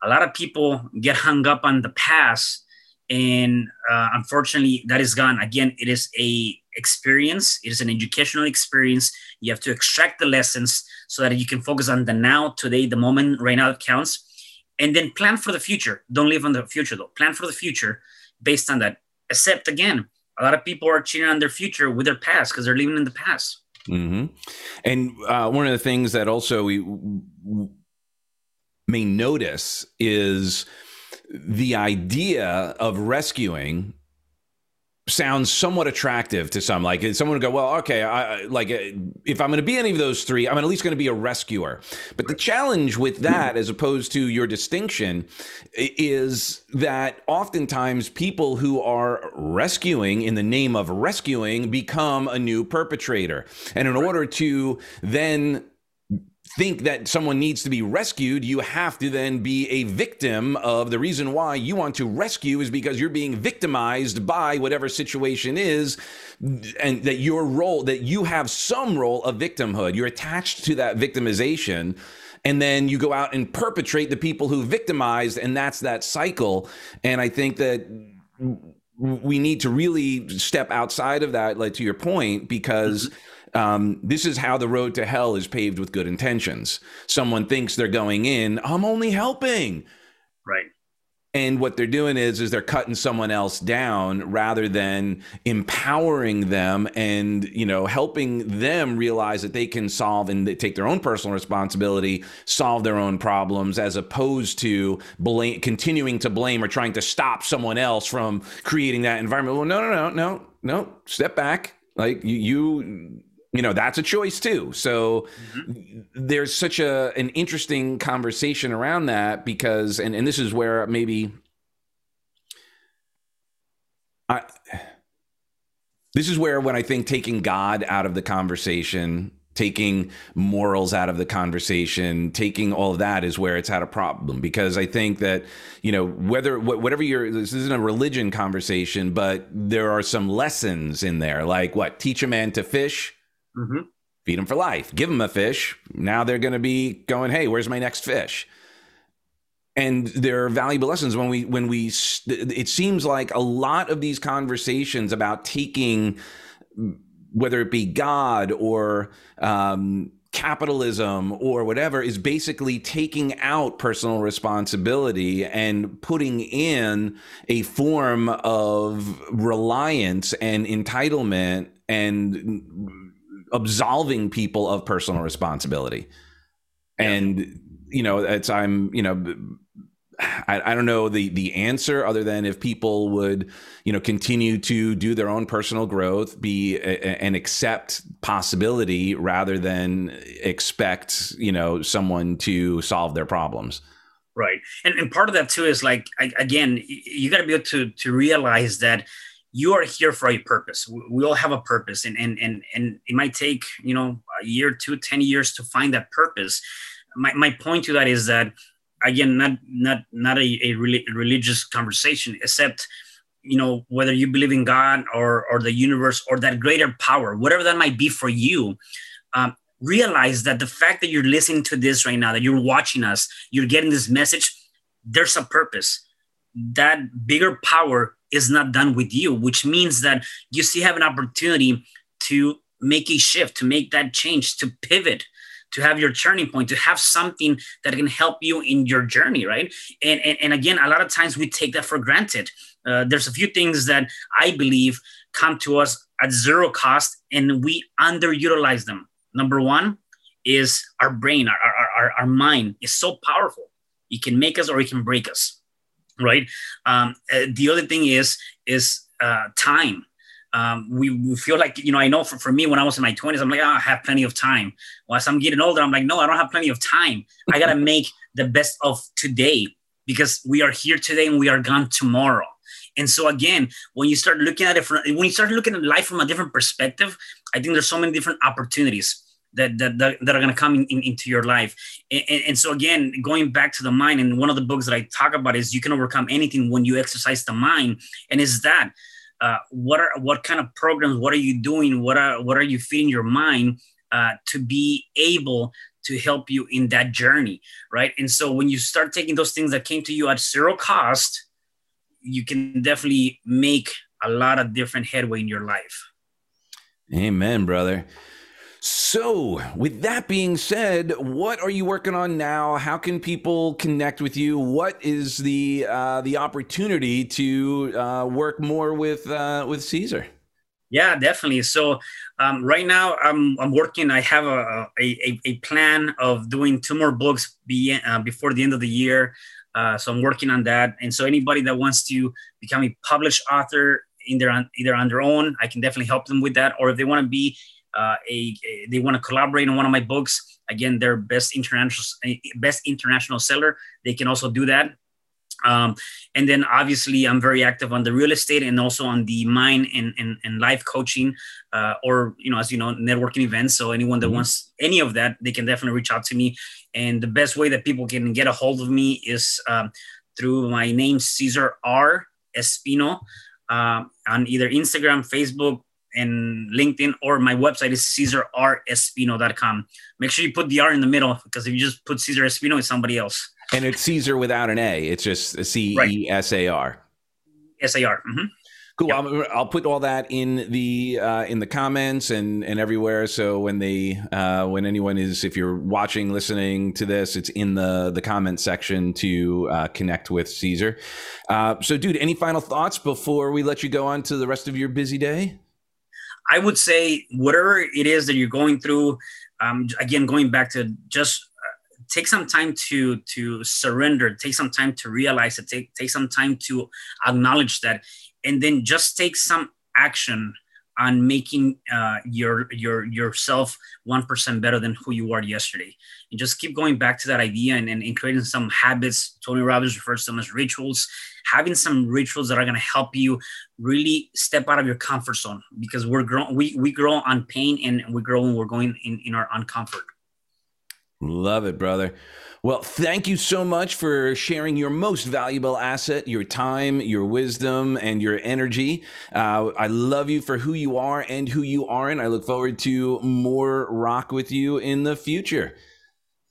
A lot of people get hung up on the past and uh, unfortunately that is gone. Again it is a experience. It is an educational experience. You have to extract the lessons so that you can focus on the now today the moment. Right now it counts. And then plan for the future. Don't live on the future though. Plan for the future based on that. Except again a lot of people are cheating on their future with their past because they're living in the past. Mm-hmm. and uh, one of the things that also we may notice is the idea of rescuing sounds somewhat attractive to some. Like someone would go, well, okay, I, like uh, if I'm going to be any of those three, I'm at least going to be a rescuer. But the challenge with that, as opposed to your distinction, is that oftentimes people who are rescuing in the name of rescuing become a new perpetrator. And in order to then think that someone needs to be rescued, you have to then be a victim of the reason why you want to rescue is because you're being victimized by whatever situation is, and that your role, that you have some role of victimhood. You're attached to that victimization. And then you go out and perpetrate the people who victimized, and that's that cycle. And I think that we need to really step outside of that, like to your point, because. Mm-hmm um, this is how the road to hell is paved with good intentions. Someone thinks they're going in, I'm only helping. Right. and what they're doing is is they're cutting someone else down rather than empowering them and you know helping them realize that they can solve and take their own personal responsibility solve their own problems as opposed to blame, continuing to blame or trying to stop someone else from creating that environment well no no no no no step back like you, you you know that's a choice too so mm-hmm. there's such a an interesting conversation around that because and, and this is where maybe i this is where when i think taking god out of the conversation taking morals out of the conversation taking all of that is where it's had a problem because i think that you know whether whatever you're this isn't a religion conversation but there are some lessons in there like what teach a man to fish Mm-hmm. Feed them for life. Give them a fish. Now they're going to be going, hey, where's my next fish? And there are valuable lessons when we when we. It seems like a lot of these conversations about taking, whether it be God or um, capitalism or whatever is basically taking out personal responsibility and putting in a form of reliance and entitlement and absolving people of personal responsibility. And you know, it's I'm you know. I, I, don't know the the answer other than if people would you know continue to do their own personal growth be and accept possibility rather than expect you know someone to solve their problems right and, and part of that too is like again you got to be able to to realize that you are here for a purpose. We all have a purpose. And and and, and it might take you know a year two ten years to find that purpose. My, my point to that is that again not not not a, a religious conversation except you know whether you believe in god or or the universe or that greater power whatever that might be for you um, realize that the fact that you're listening to this right now that you're watching us you're getting this message there's a purpose. That bigger power is not done with you, which means that you still have an opportunity to make a shift, to make that change, to pivot, to have your turning point, to have something that can help you in your journey, right? And, and, and again, a lot of times we take that for granted. Uh, there's a few things that I believe come to us at zero cost and we underutilize them. Number one is our brain, our, our, our, our mind is so powerful. It can make us or it can break us right? Um, uh, the other thing is is uh, time. Um, we, we, feel like you know I know for, for me when I was in my 20s I'm like oh, I have plenty of time. Well, as I'm getting older I'm like no I don't have plenty of time. I gotta make the best of today because we are here today and we are gone tomorrow. And so again, when you start looking at it from when you start looking at life from a different perspective, I think there's so many different opportunities that that, that, that are going to come in, in, into your life. And, and, so again going back to the mind and one of the books that i talk about is you can overcome anything when you exercise the mind. And is that uh, what are what kind of programs what are you doing what are what are you feeding your mind uh, to be able to help you in that journey right? And so when you start taking those things that came to you at zero cost you can definitely make a lot of different headway in your life. Amen brother so, with that being said, what are you working on now? How can people connect with you? What is the uh, the opportunity to uh, work more with uh, with Cesar? Yeah, definitely. So um, right now, I'm I'm working. I have a a, a plan of doing two more books be, uh, before the end of the year. Uh, so I'm working on that. And so anybody that wants to become a published author, either either on their own, I can definitely help them with that. Or if they want to be uh, a, a, they want to collaborate on one of my books. Again they're best international best international seller. They can also do that. Um, and then obviously i'm very active on the real estate and also on the mind and, and, and life coaching uh, or you know as you know networking events. So anyone that mm-hmm. wants any of that they can definitely reach out to me. And the best way that people can get a hold of me is um, through my name Cesar r. Espino uh, on either instagram facebook and LinkedIn, or my website is cesarrespino.com. Make sure you put the R in the middle because if you just put Cesar Espino, it's somebody else. And it's Cesar without an A. It's just C E S A R. S A R. Mm-hmm. Cool. Yep. I'll, I'll, put all that in the uh, in the comments and and everywhere. So when they uh, when anyone is, if you're watching, listening to this, it's in the the comment section to uh, connect with Cesar. Uh, so, dude, any final thoughts before we let you go on to the rest of your busy day? I would say whatever it is that you're going through. Um, again, going back to just uh, take some time to to surrender take some time to realize it take, take some time to acknowledge that and then just take some action on making uh, your your yourself one percent better than who you were yesterday. And just keep going back to that idea and, and, and, creating some habits. Tony Robbins refers to them as rituals. Having some rituals that are going to help you really step out of your comfort zone because we're grow we we grow on pain and we grow when we're going in in our uncomfort. Love it, brother. Well, thank you so much for sharing your most valuable asset, your time, your wisdom, and your energy. Uh, I love you for who you are and who you aren't. I look forward to more rock with you in the future.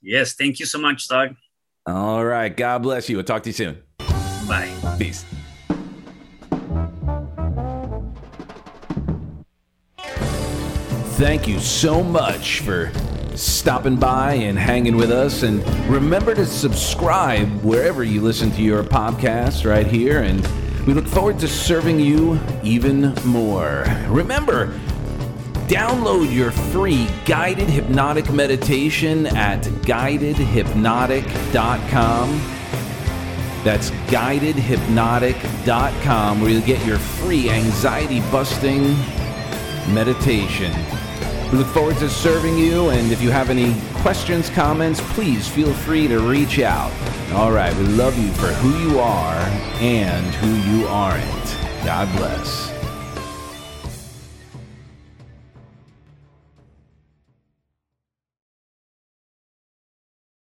Yes, thank you so much, Doug. All right. God bless you. I'll talk to you soon. Bye. Peace. Thank you so much for stopping by and hanging with us. And remember to subscribe wherever you listen to your podcast right here. And we look forward to serving you even more. Remember, download your free guided hypnotic meditation at guidedhypnotic.com. That's guidedhypnotic.com, where you'll get your free anxiety busting meditation. We look forward to serving you, and if you have any questions, comments, please feel free to reach out. All right, we love you for who you are and who you aren't. God bless.